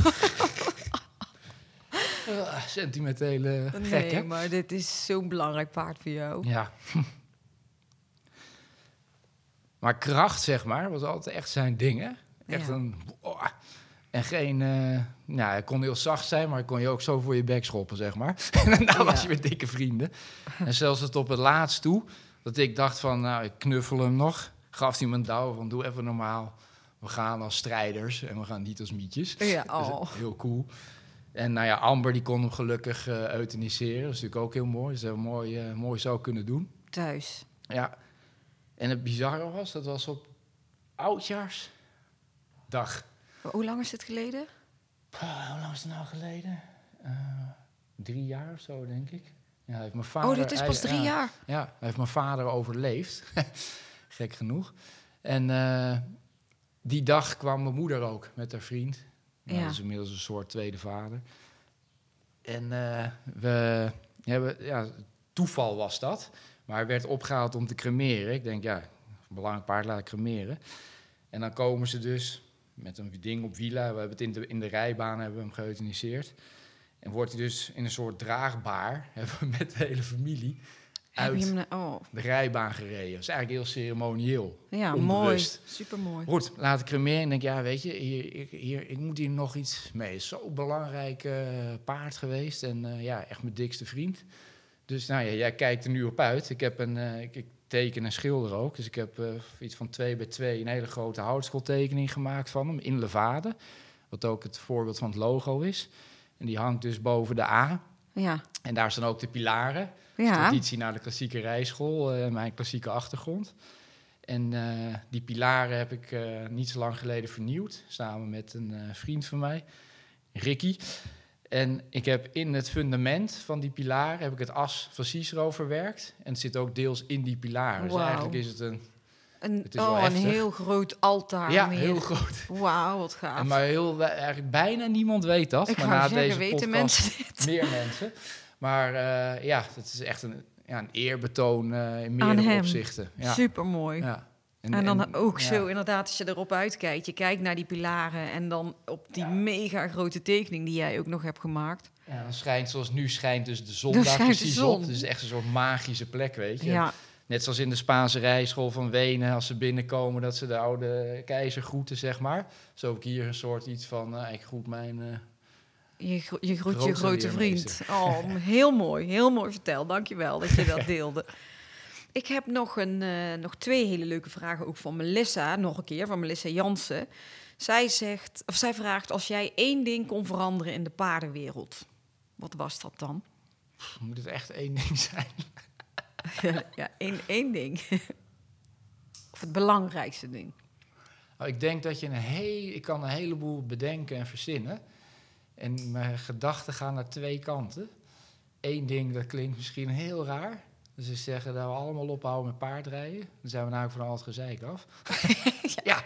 eh, sentimentele gek, nee, hè? maar dit is zo'n belangrijk paard voor jou. Ja. maar kracht, zeg maar, was altijd echt zijn ding, hè? Echt Ja. een... En geen... eh nou, hij kon heel zacht zijn, maar hij kon je ook zo voor je bek schoppen, zeg maar. en daarna was je weer dikke vrienden. en zelfs het op het laatst toe, dat ik dacht van, nou, ik knuffel hem nog. Gaf hij me een douw van, doe even normaal. We gaan als strijders en we gaan niet als mietjes. Ja, Dus, oh. heel cool. En nou ja, Amber die kon hem gelukkig eh euthaniseren. Dat is natuurlijk ook heel mooi. Dat hebben mooi, eh, mooi zo kunnen doen. Thuis. Ja. En het bizarre was, dat was op oudjaarsdag. Hoe lang is dit geleden? Hoe lang is het nou geleden? Eh, drie jaar of zo, denk ik. Ja, heeft mijn vader, oh, dit is pas drie ja, jaar. Ja, heeft mijn vader overleefd. Gek genoeg. En die dag kwam mijn moeder ook met haar vriend. Nou, Ja. Dat is inmiddels een soort tweede vader. En eh, we hebben, ja, toeval was dat. Maar hij werd opgehaald om te cremeren. Ik denk, ja, belangrijk paard laten cremeren. En dan komen ze dus met een ding op wielen. We hebben het in de, in de rijbaan hebben we hem geëuthaniseerd. En wordt hij dus in een soort draagbaar, hebben we met de hele familie, uit hem oh, de rijbaan gereden. Dat is eigenlijk heel ceremonieel. ja, mooi. Onbewust. Super mooi. Goed, laat ik cremeren en denk, ja, weet je, hier, ik, hier, ik moet hier nog iets mee. Zo'n belangrijk eh, paard geweest en eh, ja, echt mijn dikste vriend. Dus nou ja, jij kijkt er nu op uit. Ik heb een, eh, ik, ik teken en schilder ook. Dus ik heb iets van 2 bij 2 een hele grote houtskooltekening gemaakt van hem in Levade. Wat ook het voorbeeld van het logo is. En die hangt dus boven de A. Ja. En daar staan ook de pilaren. Ja. Traditie naar de klassieke rijschool, eh, mijn klassieke achtergrond. En eh, die pilaren heb ik eh, niet zo lang geleden vernieuwd, samen met een vriend van mij. Ricky. En ik heb in het fundament van die pilaar heb ik het as van Cicero verwerkt. En het zit ook deels in die pilaar. Dus eigenlijk is het een... Een, Het is wel oh, een heel groot altaar ja, meer. heel groot. Wauw, wat gaaf. En maar heel, eigenlijk bijna niemand weet dat. ik maar na zeggen, deze weten podcast mensen dit? meer mensen. Maar eh, ja, het is echt een, ja, een eerbetoon eh, in meerdere opzichten. Ja. Super mooi. Ja. En, dan ook ja. zo inderdaad, als je erop uitkijkt, je kijkt naar die pilaren en dan op die Ja. mega grote tekening die jij ook nog hebt gemaakt. Ja, dan schijnt zoals nu schijnt dus de zon Dan daar precies zon. op. Het is echt een soort magische plek, weet je. Ja, Net zoals in de Spaanse rijschool van Wenen, als ze binnenkomen, dat ze de oude keizer groeten, zeg maar. Zo heb ik hier een soort iets van, eh, ik groet mijn... je, gro- je groet je Grootste grote vriend. Oh, heel mooi, heel mooi verteld. Dankjewel dat je dat deelde. Ik heb nog, een, eh, nog twee hele leuke vragen, ook van Melissa, nog een keer, van Melissa Jansen. Zij zegt, of zij vraagt, als jij één ding kon veranderen in de paardenwereld, wat was dat dan? moet het echt één ding zijn? ja, één, één ding. of het belangrijkste ding. Nou, ik denk dat je een heel, ik kan een heleboel bedenken en verzinnen. En mijn gedachten gaan naar twee kanten. Eén ding, dat klinkt misschien heel raar. Dus ze zeggen dat we allemaal ophouden met paardrijden. Dan zijn we namelijk van al het gezeik af. ja,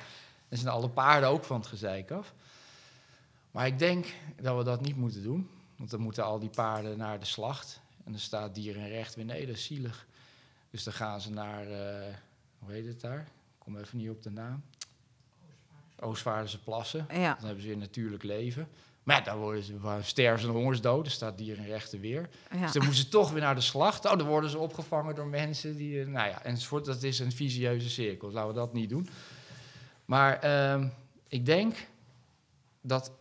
dan zijn alle paarden ook van het gezeik af. Maar ik denk dat we dat niet moeten doen. Want dan moeten al die paarden naar de slacht. En dan staat dierenrecht weer, nee, dat is zielig. Dus dan gaan ze naar, eh, hoe heet het daar? Ik kom even niet op de naam. Oostvaardense plassen. Ja, Dan hebben ze weer natuurlijk leven. Maar dan worden ze waar sterven ze een hongersdood. Dan staat dierenrechten weer. ja. Dus dan moeten ze toch weer naar de slacht. Oh, dan worden ze opgevangen door mensen die... eh, Nou ja, enzovoort. Dat is een visieuze cirkel. Laten we dat niet doen. Maar ehm, ik denk dat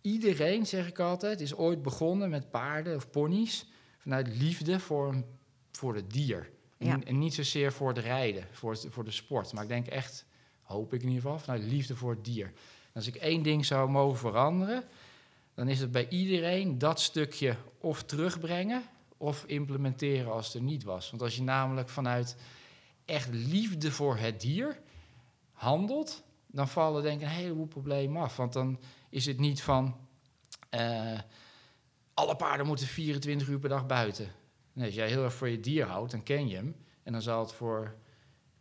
iedereen, zeg ik altijd... is ooit begonnen met paarden of ponies... vanuit liefde voor, een, voor het dier. Ja. En, en niet zozeer voor het rijden, voor, het- voor de sport. Maar ik denk echt, hoop ik in ieder geval, vanuit liefde voor het dier. En als ik één ding zou mogen veranderen... dan is het bij iedereen dat stukje of terugbrengen... of implementeren als er niet was. Want als je namelijk vanuit echt liefde voor het dier handelt... dan vallen denk ik een heleboel problemen af. Want dan is het niet van... eh, alle paarden moeten 24 uur per dag buiten. Nee, als jij heel erg voor je dier houdt, dan ken je hem. En dan zal het voor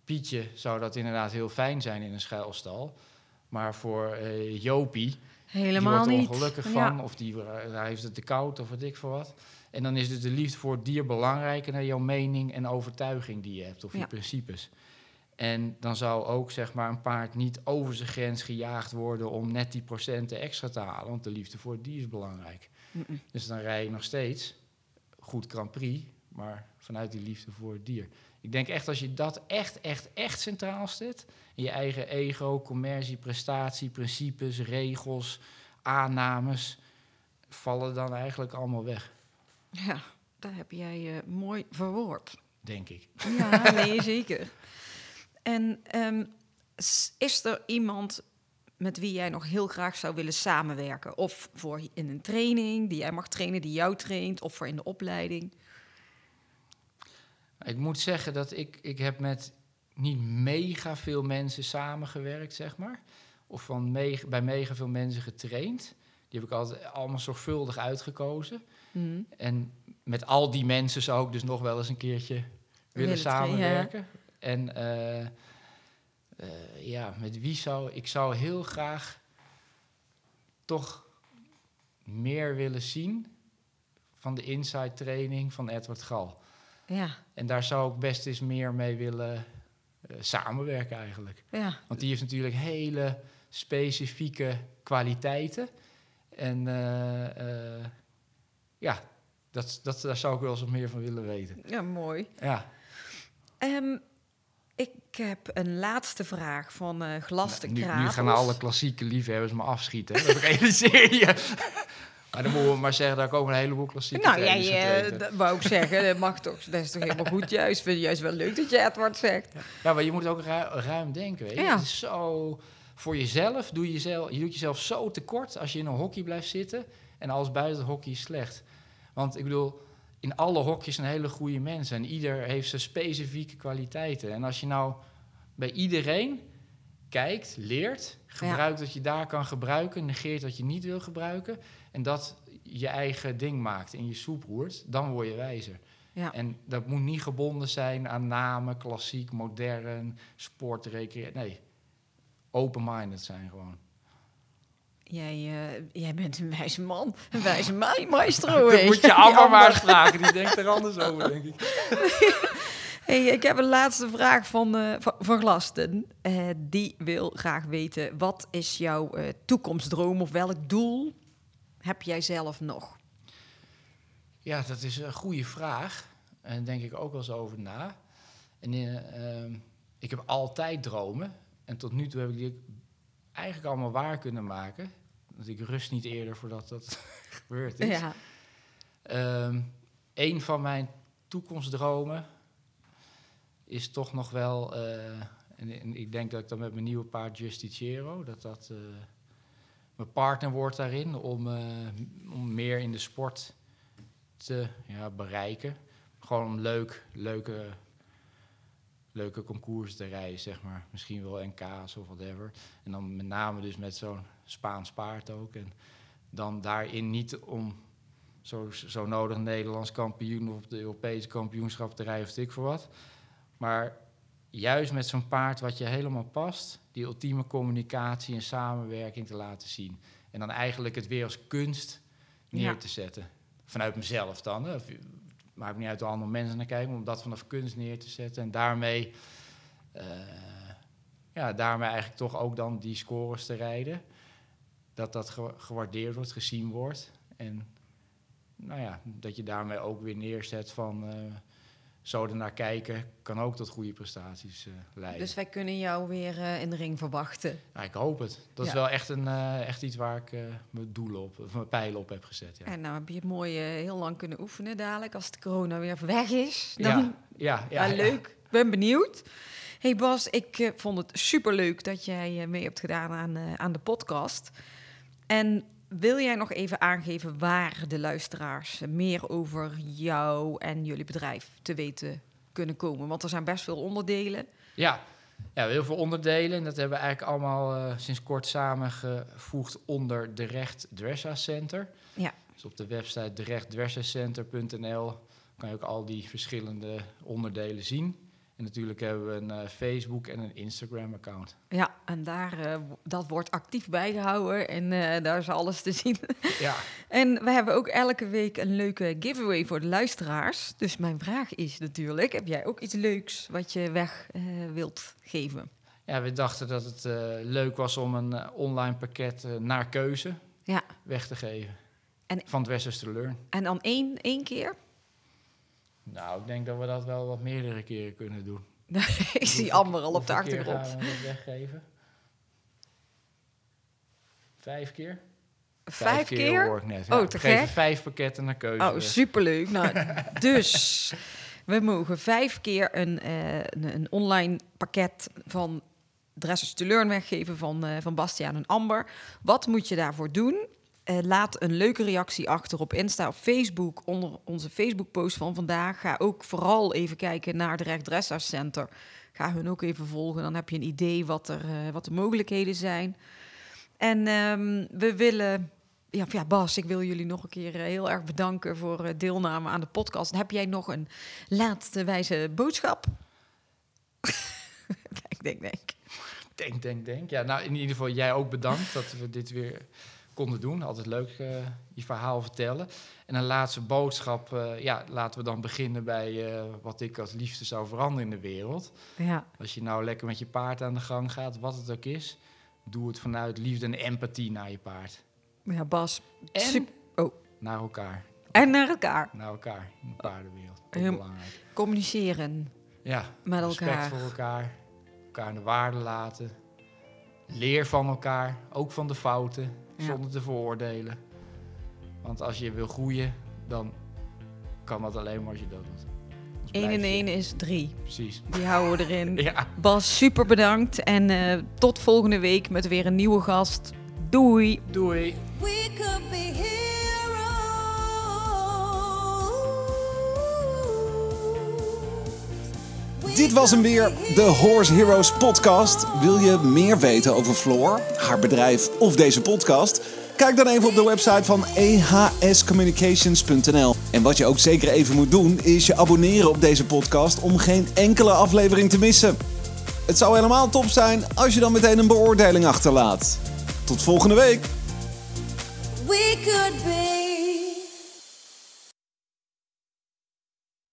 Pietje zou dat inderdaad heel fijn zijn in een schuilstal. Maar voor eh, Jopie, Helemaal die wordt niet. er ongelukkig Ja. van. Of die, eh, hij heeft het te koud of weet ik veel wat. En dan is dus de liefde voor het dier belangrijker dan jouw mening en overtuiging die je hebt. Of je principes. En dan zou ook zeg maar, een paard niet over zijn grens gejaagd worden om net die procenten extra te halen. Want de liefde voor het dier is belangrijk. Dus dan rij je nog steeds goed Grand Prix, maar vanuit die liefde voor het dier. Ik denk echt als je dat echt, echt, echt centraal zet, je eigen ego, commercie, prestatie, principes, regels, aannames, vallen dan eigenlijk allemaal weg, Ja, daar heb jij eh, mooi verwoord. denk ik. Ja, nee, zeker. En ehm, is er iemand met wie jij nog heel graag zou willen samenwerken? Of voor in een training die jij mag trainen, die jou traint, of voor in de opleiding? Ik moet zeggen dat ik, ik heb met niet mega veel mensen samengewerkt, zeg maar. Of van mega, bij mega veel mensen getraind. Die heb ik altijd allemaal zorgvuldig uitgekozen. Hm. En met al die mensen zou ik dus nog wel eens een keertje willen samenwerken. En eh, eh, ja, met wie zou ik zou heel graag toch meer willen zien van de inside training van Edward Gal. Ja, En daar zou ik best eens meer mee willen eh, samenwerken eigenlijk. ja, Want die heeft natuurlijk hele specifieke kwaliteiten. En eh, eh, ja, dat, dat, daar zou ik wel eens wat meer van willen weten. ja, mooi. Ja, Ehm, ik heb een laatste vraag van eh Glas de Nou, nu, gaan alle klassieke liefhebbers me afschieten. hè. Dat realiseer je. Maar dan moeten we maar zeggen, daar komen een heleboel klassieke Nou, jij, eh, dat wou ik zeggen, dat mag toch, dat is toch helemaal goed juist. Ik vind het juist wel leuk dat je Edward zegt. Ja, maar je moet ook ru- ruim denken. Weet je? Ja. Het is zo, voor jezelf, doe je, jezelf, je doet jezelf zo tekort als je in een hockey blijft zitten en alles buiten het hockey is slecht. Want ik bedoel, in alle hokjes zijn hele goede mensen en ieder heeft zijn specifieke kwaliteiten. En als je nou bij iedereen kijkt, leert, gebruikt wat je daar kan gebruiken, negeert wat je niet wil gebruiken en dat je eigen ding maakt en je soep roert, dan word je wijzer. Ja. En dat moet niet gebonden zijn aan namen, klassiek, modern, sport, recreatie. Nee, open-minded zijn gewoon. Jij, eh, jij bent een wijze man, een wijze ma- maestro. Dat moet je allemaal maar vragen. Die denkt er anders over, denk ik. Hey, ik heb een laatste vraag van, eh, van, Glasten. Eh, die wil graag weten, wat is jouw toekomstdroom of welk doel heb jij zelf nog? Ja, dat is een goede vraag. En daar denk ik ook wel eens over na. En eh, ehm, ik heb altijd dromen. En tot nu toe heb ik die eigenlijk allemaal waar kunnen maken. Want ik rust niet eerder voordat dat gebeurd is. Ja. Ehm, een van mijn toekomstdromen is toch nog wel... eh, en, en ik denk dat ik dan met mijn nieuwe paard Justiciero... dat dat eh, mijn partner wordt daarin... Om, eh, om meer in de sport te ja, bereiken. Gewoon om leuk, leuke, leuke concours te rijden, zeg maar. Misschien wel NK's of whatever. En dan met name dus met zo'n Spaans paard ook. En dan daarin niet om zo, zo nodig Nederlands kampioen of de Europese kampioenschap te rijden of ik voor wat. Maar juist met zo'n paard wat je helemaal past, die ultieme communicatie en samenwerking te laten zien. En dan eigenlijk het weer als kunst neer Ja. te zetten. Vanuit mezelf dan. Hè. Of, maakt niet uit hoe andere mensen naar kijken, maar om dat vanaf kunst neer te zetten. En daarmee, eh, ja, daarmee eigenlijk toch ook dan die scores te rijden. Dat dat ge- gewaardeerd wordt, gezien wordt. En nou ja, dat je daarmee ook weer neerzet van eh, zo ernaar kijken, kan ook tot goede prestaties eh, leiden. Dus wij kunnen jou weer eh, in de ring verwachten. Ik hoop het. Dat is wel echt, een, eh, echt iets waar ik mijn doelen op, of mijn pijlen op heb gezet. Ja. En nou heb je het mooi heel lang kunnen oefenen dadelijk. Als de corona weer weg is, dan ja, ja, ja, Ja, leuk. Ik ben benieuwd. Hey Bas, ik vond het superleuk dat jij mee hebt gedaan aan, aan de podcast. En wil jij nog even aangeven waar de luisteraars meer over jou en jullie bedrijf te weten kunnen komen? Want er zijn best veel onderdelen. Ja. ja, heel veel onderdelen. En dat hebben we eigenlijk allemaal eh, sinds kort samengevoegd onder de Recht Dressage Center. Ja. Dus op de website derechtdressagecenter.nl kan je ook al die verschillende onderdelen zien. En natuurlijk hebben we een eh, Facebook en een Instagram-account. Ja, en daar, eh, dat wordt actief bijgehouden en eh, daar is alles te zien. Ja, En we hebben ook elke week een leuke giveaway voor de luisteraars. Dus mijn vraag is natuurlijk, heb jij ook iets leuks wat je weg wilt geven? ja we dachten dat het leuk was om een online pakket naar keuze Ja. weg te geven. En- Van Dressers to Learn. En dan één, één keer? Nou, ik denk dat we dat wel wat meerdere keren kunnen doen. ik zie Amber al op de keer achtergrond. gaan we dat weggeven? Vijf keer? Vijf keer? hoor ik net. Oh, Ja, te geven gek. vijf pakketten naar keuze. Oh, superleuk. Nou, dus we mogen vijf keer een, eh, een, een online pakket van Dressers to Learn weggeven van, eh, van Bastiaan en Amber. Wat moet je daarvoor doen? Eh, laat een leuke reactie achter op Insta of Facebook onder onze Facebook-post van vandaag. Ga ook vooral even kijken naar de Recht Dressage Center. Ga hun ook even volgen. Dan heb je een idee wat, er, eh, wat de mogelijkheden zijn. En ehm, we willen ja, ja, Bas, ik wil jullie nog een keer eh, heel erg bedanken voor deelname aan de podcast. Heb jij nog een laatste wijze boodschap? denk, denk, denk. Denk, denk, denk. Ja, nou, in ieder geval jij ook bedankt dat we dit weer konden doen. Altijd leuk eh, je verhaal vertellen. En een laatste boodschap. eh, ja, laten we dan beginnen bij eh, wat ik als liefste zou veranderen in de wereld. Ja, Als je nou lekker met je paard aan de gang gaat, wat het ook is, doe het vanuit liefde en empathie naar je paard. ja Bas. En oh. naar elkaar. En naar elkaar. Naar elkaar in de paardenwereld. Heel- belangrijk. Communiceren Ja, met respect elkaar. voor elkaar. Elkaar de waarde laten. Leer van elkaar, ook van de fouten. Zonder te veroordelen. Want als je wil groeien, dan kan dat alleen maar als je dat doet. Anders 1 en blijf je- 1 is 3. Precies. Die houden we erin. Ja. Bas, super bedankt. En eh, tot volgende week met weer een nieuwe gast. Doei! Doei. Dit was hem weer, de Horse Heroes podcast. Wil je meer weten over Floor, haar bedrijf of deze podcast? Kijk dan even op de website van ehscommunications.nl. En wat je ook zeker even moet doen, is je abonneren op deze podcast om geen enkele aflevering te missen. Het zou helemaal top zijn als je dan meteen een beoordeling achterlaat. Tot volgende week!